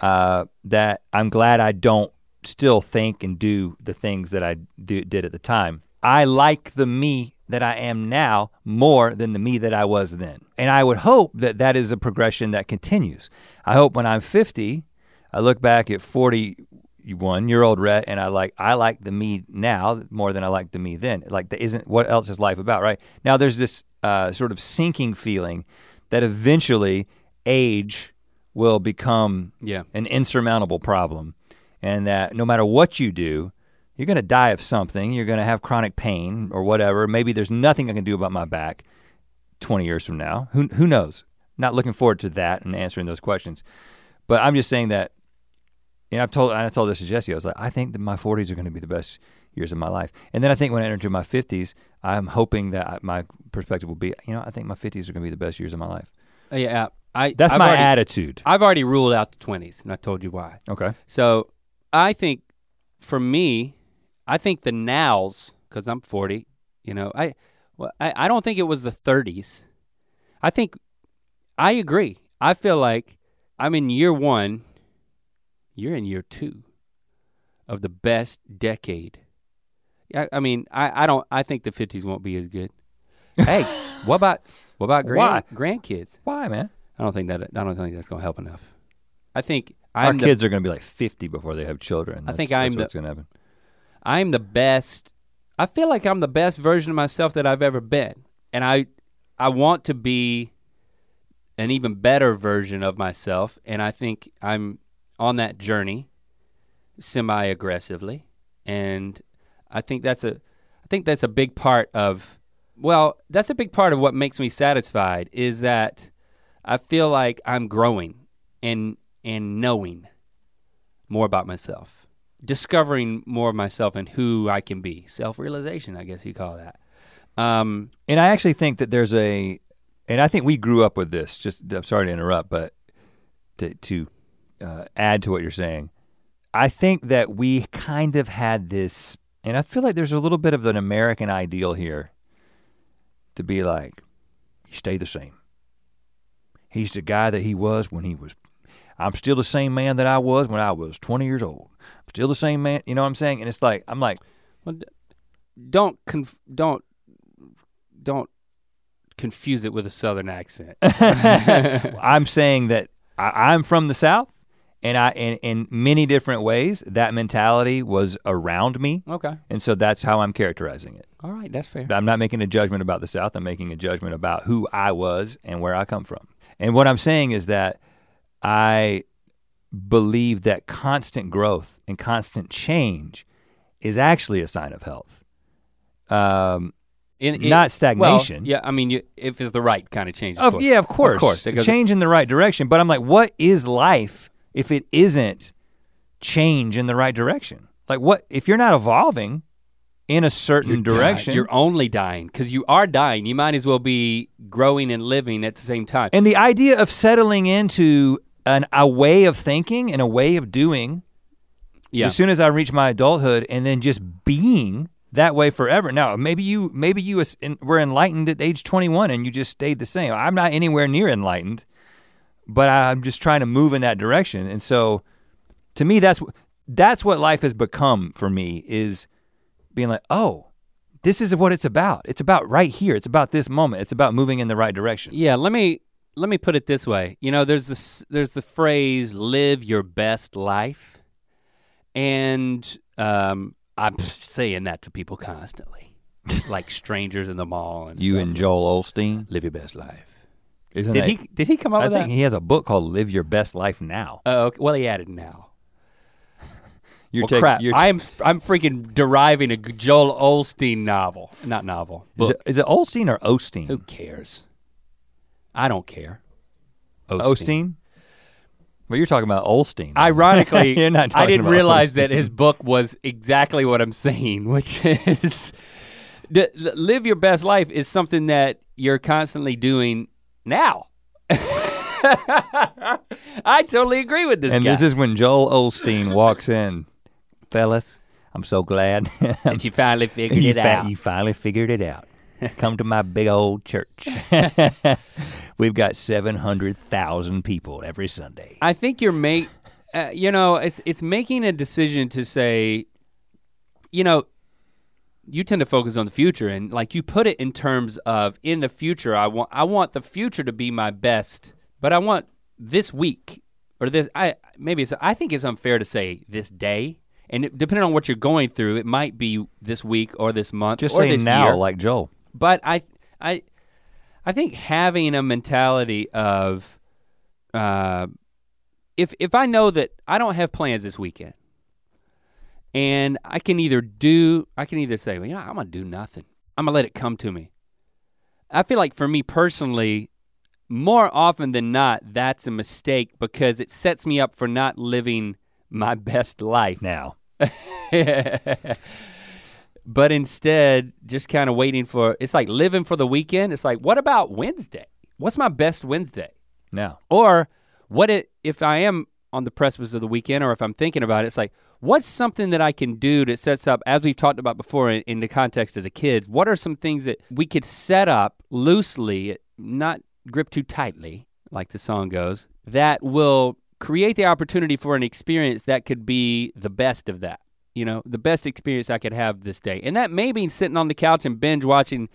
uh, that I'm glad I don't still think and do the things that I do, did at the time. I like the me that I am now more than the me that I was then. And I would hope that that is a progression that continues. I hope when I'm 50, I look back at 41 year old Rhett and I like I like the me now more than I like the me then. Like that isn't what else is life about, right? Now there's this uh, sort of sinking feeling that eventually age will become Yeah. an insurmountable problem and that no matter what you do, you're going to die of something. You're going to have chronic pain or whatever. Maybe there's nothing I can do about my back 20 years from now. Who, who knows? Not looking forward to that and answering those questions. But I'm just saying that, and I've told, I told this to Jesse, I was like, I think that my 40s are going to be the best years of my life. And then I think when I enter into my 50s, I'm hoping that I- my perspective will be, you know, I think my 50s are going to be the best years of my life. Uh, Yeah. I That's I've my already, attitude. I've already ruled out the 20s, and I told you why. Okay. So I think for me, I think the nows, because I'm 40, you know, I, well, I I don't think it was the 30s. I think I agree. I feel like I'm in year one, you're in year two of the best decade. I, I mean, I, I don't I think the 50s won't be as good. Hey, what about what about grand, grandkids? Why, man? I don't think that I don't think that's gonna help enough. I think Our I'm the kids are going to be like 50 before they have children. I think I'm that's the- what's going to happen. I'm the best. I feel like I'm the best version of myself that I've ever been, and I, I want to be an even better version of myself, and I think I'm on that journey, semi-aggressively, and I think that's a, I think that's a big part of, well, that's a big part of what makes me satisfied is that I feel like I'm growing and and knowing more about myself discovering more of myself and who I can be. Self-realization, I guess you call that. Um, And I actually think that there's a, and I think we grew up with this. Just I'm sorry to interrupt, but to to uh, add to what you're saying, I think that we kind of had this, and I feel like there's a little bit of an American ideal here. To be like, you stay the same. He's the guy that he was when he was. I'm still the same man that I was when I was 20 years old. I'm still the same man. You know what I'm saying? And it's like I'm like, well, don't conf- don't don't confuse it with a southern accent. I'm saying that I, I'm from the South, and I in, in many different ways that mentality was around me, okay, and so that's how I'm characterizing it. all right, that's fair. I'm not making a judgment about the South. I'm making a judgment about who I was and where I come from. And what I'm saying is that I believe that constant growth and constant change is actually a sign of health. Um, In, in- Not well, stagnation. yeah, I mean, you, if it's the right kind of change. Of, Of, course. yeah, of course. Of course. Change in the right direction. But I'm like, what is life if it isn't change in the right direction? Like what if you're not evolving in a certain You're direction? You're only dying because you are dying. You might as well be growing and living at the same time. and the idea of settling into an, a way of thinking and a way of doing yeah. as soon as I reach my adulthood and then just being that way forever. Now, maybe you maybe you were enlightened at age 21 and you just stayed the same. I'm not anywhere near enlightened, but I'm just trying to move in that direction. And so to me that's that's what life has become for me is being like, "Oh, this is what it's about. It's about right here. It's about this moment. It's about moving in the right direction." Yeah, let me let me put it this way. You know, there's this there's the phrase "live your best life," and um, I'm saying that to people constantly, like strangers in the mall and You stuff. and Joel Olstein. live your best life. Isn't Did that- he did he come up I with think that? he has a book called Live Your Best Life Now. Oh, okay. well, he added now. You're Well, taking- crap. you're- I'm I'm freaking deriving a Joel Olstein novel, not novel. Is it, is it Olstein or Osteen? Who cares? I don't care. Osteen? Well, you're talking about Olstein. Ironically, You're not I didn't realize that his book was exactly what I'm saying, which is the, the- live your best life is something that you're constantly doing now. I totally agree with this And guy. this is when Joel Olstein walks in. Fellas, I'm so glad that you finally figured you, it fa- out. you finally figured it out. Come to my big old church. We've got 700,000 people every Sunday. I think you're make, uh, you know, it's it's making a decision to say, you know, you tend to focus on the future and like you put it in terms of in the future I want I want the future to be my best, but I want this week or this I maybe it's I think it's unfair to say this day. And it, depending on what you're going through, it might be this week or this month Just or say this now year. like Joel. But I I I think having a mentality of uh if if I know that I don't have plans this weekend and I can either do I can either say, well, you know, I'm gonna do nothing. I'm gonna let it come to me. I feel like for me personally, more often than not, that's a mistake because it sets me up for not living my best life. Now. but instead, just kind of waiting for it's like living for the weekend. It's like, what about Wednesday? What's my best Wednesday? Now. Or what it, if I am on the precipice of the weekend or if I'm thinking about it, it's like, what's something that I can do that sets up, as we've talked about before in, in the context of the kids, what are some things that we could set up loosely, not grip too tightly, like the song goes, that will create the opportunity for an experience that could be the best of that. You know, the best experience I could have this day. And that may be sitting on the couch and binge watching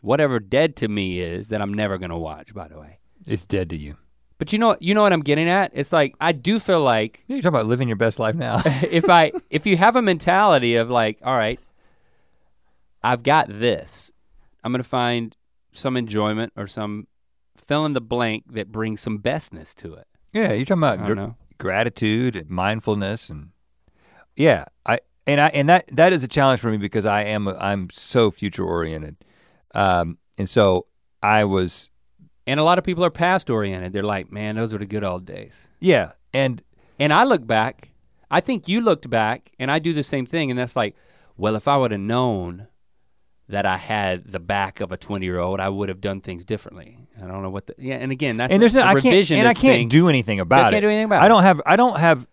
whatever dead to me is that I'm never gonna watch, by the way. It's dead to you. But you know, you know what I'm getting at. It's like I do feel like You're talking about living your best life now. if I if you have a mentality of like, all right, I've got this, I'm gonna find some enjoyment or some fill in the blank that brings some bestness to it. yeah, you're talking about gr- gratitude and mindfulness and yeah, I and I and that that is a challenge for me because I am a, I'm so future oriented. Um and so I was And a lot of people are past oriented. They're like, man, those were the good old days. yeah, and And I look back, I think you looked back, and I do the same thing, and that's like, well, if I would have known that I had the back of a 20 year old, I would have done things differently. I don't know what the, yeah, and again, that's and there's no, I can't and I can't thing. do anything about can't it. do anything about I it. don't have I don't have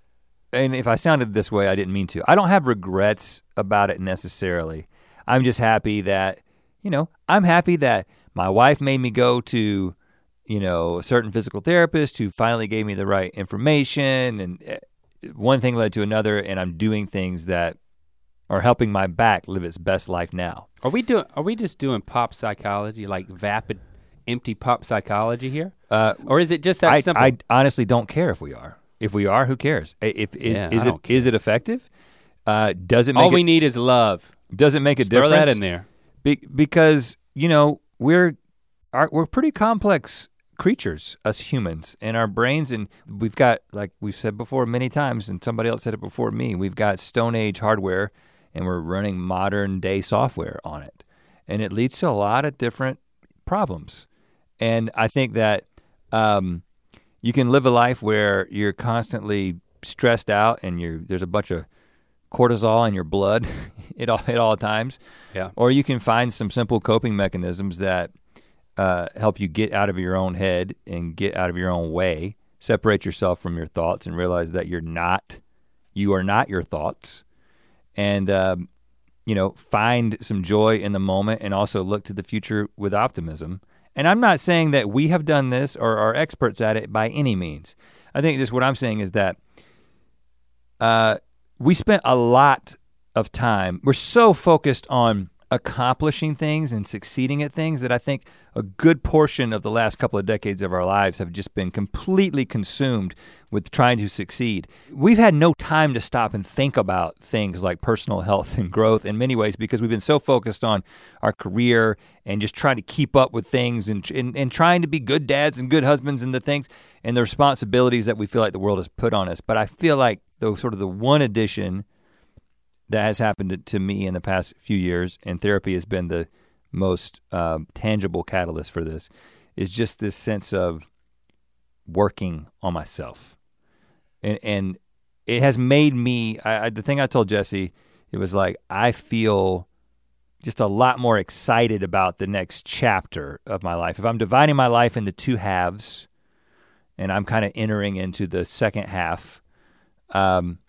and if I sounded this way I didn't mean to. I don't have regrets about it necessarily. I'm just happy that you know, I'm happy that my wife made me go to you know, a certain physical therapist who finally gave me the right information and eh, one thing led to another and I'm doing things that are helping my back live its best life now. Are we doing, are we just doing pop psychology, like vapid, empty pop psychology here? Uh, Or is it just that I, simple? I honestly don't care if we are. If we are, who cares? If, if Yeah, is it is it effective? Uh, does it make All we it, need is love. does it make a Just throw difference? that in there. Be- because you know we're our, we're pretty complex creatures, us humans, and our brains, and we've got like we've said before many times, and somebody else said it before me. We've got Stone Age hardware, and we're running modern day software on it, and it leads to a lot of different problems. And I think that um, you can live a life where you're constantly stressed out and you're there's a bunch of cortisol in your blood at all at all times. Yeah. Or you can find some simple coping mechanisms that uh, help you get out of your own head and get out of your own way, separate yourself from your thoughts, and realize that you're not, you are not your thoughts, and um, you know find some joy in the moment, and also look to the future with optimism. And I'm not saying that we have done this or are experts at it by any means. I think just what I'm saying is that uh, we spent a lot of time. We're so focused on accomplishing things and succeeding at things that I think a good portion of the last couple of decades of our lives have just been completely consumed with trying to succeed. We've had no time to stop and think about things like personal health and growth in many ways because we've been so focused on our career and just trying to keep up with things and, and, and trying to be good dads and good husbands and the things and the responsibilities that we feel like the world has put on us. But I feel like the sort of the one addition that has happened to me in the past few years, and therapy has been the most um, tangible catalyst for this, is just this sense of working on myself, and and it has made me. I, I, the thing I told Jesse, it was like I feel just a lot more excited about the next chapter of my life. If I'm dividing my life into two halves, and I'm kind of entering into the second half. Um,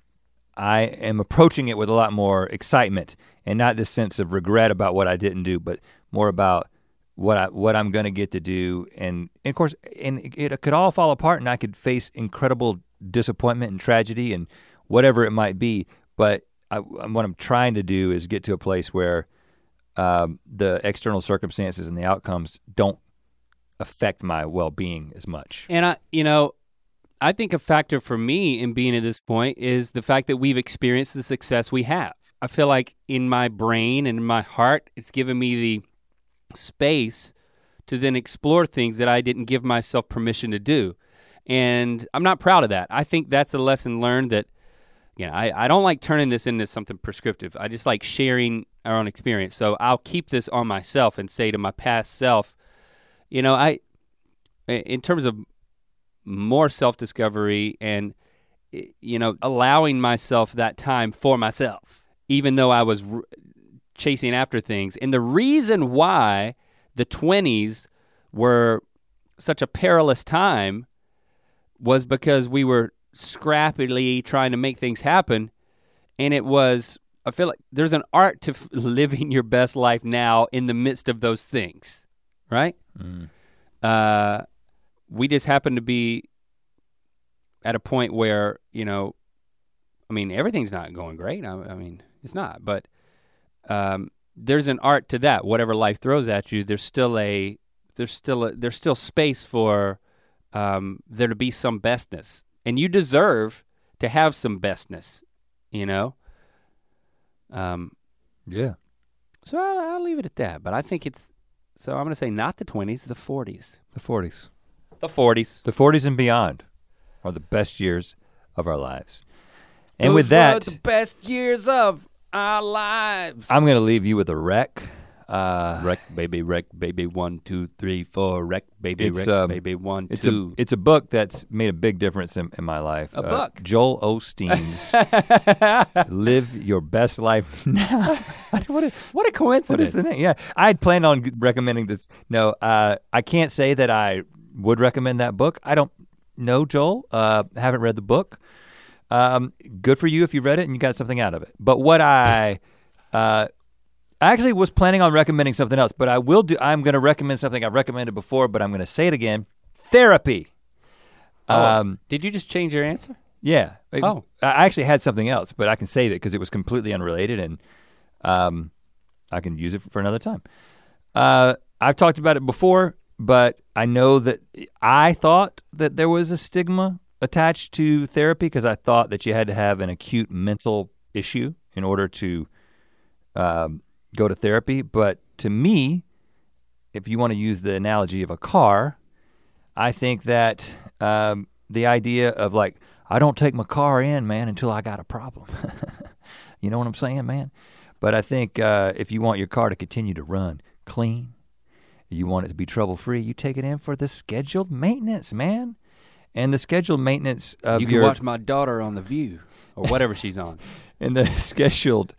I am approaching it with a lot more excitement and not this sense of regret about what I didn't do, but more about what I what I'm going to get to do. And, and, of course, and it, it could all fall apart, and I could face incredible disappointment and tragedy and whatever it might be. But I, what I'm trying to do is get to a place where um, the external circumstances and the outcomes don't affect my well-being as much. And I, you know, I think a factor for me in being at this point is the fact that we've experienced the success we have. I feel like in my brain and in my heart, it's given me the space to then explore things that I didn't give myself permission to do. And I'm not proud of that. I think that's a lesson learned that, you know, I, I don't like turning this into something prescriptive. I just like sharing our own experience. So I'll keep this on myself and say to my past self, you know, I, in terms of more self-discovery and you know allowing myself that time for myself even though I was r- chasing after things. And the reason why the 20s were such a perilous time was because we were scrappily trying to make things happen. And it was I feel like there's an art to f- living your best life now in the midst of those things right? Mm. uh, we just happen to be at a point where you know i mean everything's not going great. I, I mean it's not but um, there's an art to that. Whatever life throws at you there's still a there's still a, there's still space for um, there to be some bestness. And you deserve to have some bestness you know? Um, Yeah. so I'll, I'll leave it at that but i think it's so i'm going to say not the 20s the 40s The 40s. The 40s The 40s and beyond are the best years of our lives. And Those with that, were the best years of our lives. I'm going to leave you with a wreck. Uh, wreck, baby, wreck, baby. One, two, three, four. Wreck, baby, wreck, um, baby. One, it's two. a it's a book that's made a big difference in, in my life. A Uh, book? Joel Osteen's "Live Your Best Life Now." what, a, what a coincidence! what is the name? Yeah, I had planned on recommending this. No, uh, I can't say that I would recommend that book. I don't know Joel. Uh, haven't read the book. Um, good for you if you read it and you got something out of it. But what I uh, I actually was planning on recommending something else, but I will do. I'm going to recommend something I've recommended before, but I'm going to say it again. Therapy. Oh, Um, Did you just change your answer? yeah. I- Oh. I actually had something else, but I can save it because it was completely unrelated, and um, I can use it for another time. Uh, I've talked about it before, but I know that I thought that there was a stigma attached to therapy because I thought that you had to have an acute mental issue in order to um, go to therapy. But to me, if you want to use the analogy of a car, I think that um, the idea of like, I don't take my car in, man, until I got a problem. you know what I'm saying, man? But I think uh, if you want your car to continue to run, clean, you want it to be trouble free, you take it in for the scheduled maintenance, man. And the scheduled maintenance of you can your watch my daughter on the View or whatever she's on. and the scheduled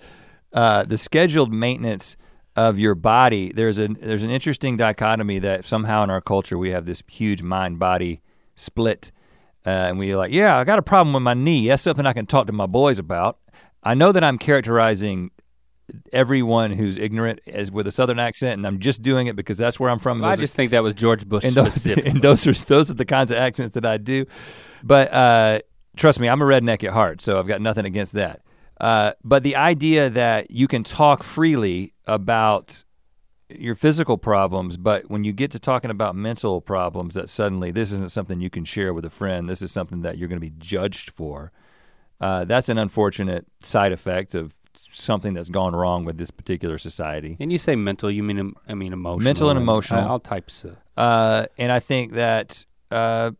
uh, the scheduled maintenance of your body. There's a there's an interesting dichotomy that somehow in our culture we have this huge mind body split, uh, and we're like, yeah, I got a problem with my knee. That's something I can talk to my boys about. I know that I'm characterizing everyone who's ignorant as with a southern accent, and I'm just doing it because that's where I'm from. I Those are- just think that was George Bush and those, specific. and those are those are the kinds of accents that I do. But uh, trust me, I'm a redneck at heart, so I've got nothing against that. Uh, but the idea that you can talk freely about your physical problems, but when you get to talking about mental problems, that suddenly this isn't something you can share with a friend. This is something that you're going to be judged for. Uh, that's an unfortunate side effect of something that's gone wrong with this particular society. and you say mental, you mean I mean emotional. Mental and emotional. all types of. Uh, and I think that uh,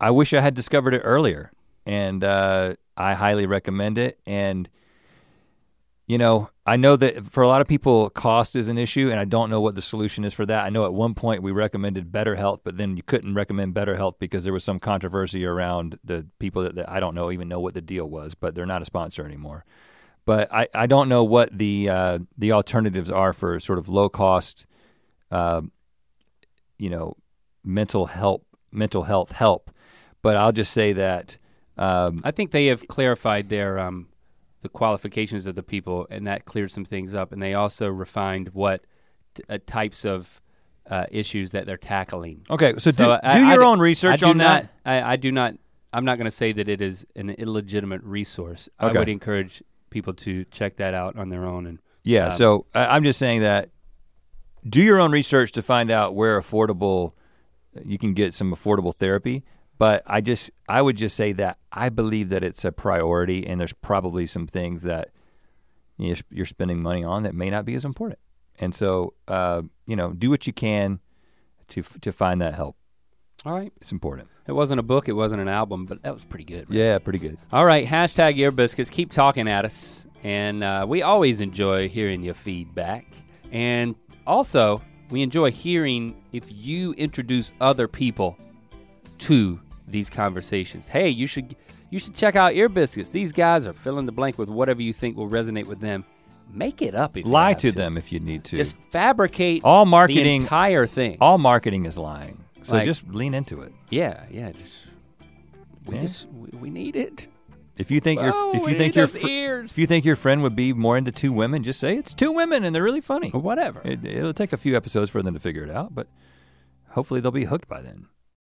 I wish I had discovered it earlier, and uh, I highly recommend it. And you know, I know that for a lot of people, cost is an issue, and I don't know what the solution is for that. I know at one point we recommended BetterHelp, but then you couldn't recommend BetterHelp because there was some controversy around the people that, that I don't know even know what the deal was, but they're not a sponsor anymore. But I, I don't know what the uh, the alternatives are for sort of low cost, uh, you know, mental help, mental health help. But I'll just say that um, I think they have clarified their um, the qualifications of the people, and that cleared some things up. And they also refined what t- uh, types of uh, issues that they're tackling. okay. So, do, I- do I your d- own research I do on not, that. I, I do not. I'm not going to say that it is an illegitimate resource. I would encourage people to check that out on their own. And Yeah. Um, so I, I'm just saying that do your own research to find out where affordable you can get some affordable therapy. But I just I would just say that I believe that it's a priority, and there's probably some things that you know, you're spending money on that may not be as important. And so uh, you know, do what you can to to find that help. all right, It's important. It wasn't a book, it wasn't an album, but that was pretty good. man. Yeah, pretty good. All right, hashtag ear biscuits. Keep talking at us, and uh, we always enjoy hearing your feedback. And also, we enjoy hearing if you introduce other people to these conversations. Hey, you should you should check out ear biscuits. These guys are fill in the blank with whatever you think will resonate with them. Make it up if you Lie have to them if you need to. Just fabricate all the marketing entire thing. all marketing is lying. So Like- just lean into it. yeah, yeah. Just we Yeah. just we, we need it. If you think Oh, your if you think your fr- if you think your friend would be more into two women, just say it's two women and they're really funny. or whatever. It, it'll take a few episodes for them to figure it out, but hopefully they'll be hooked by then.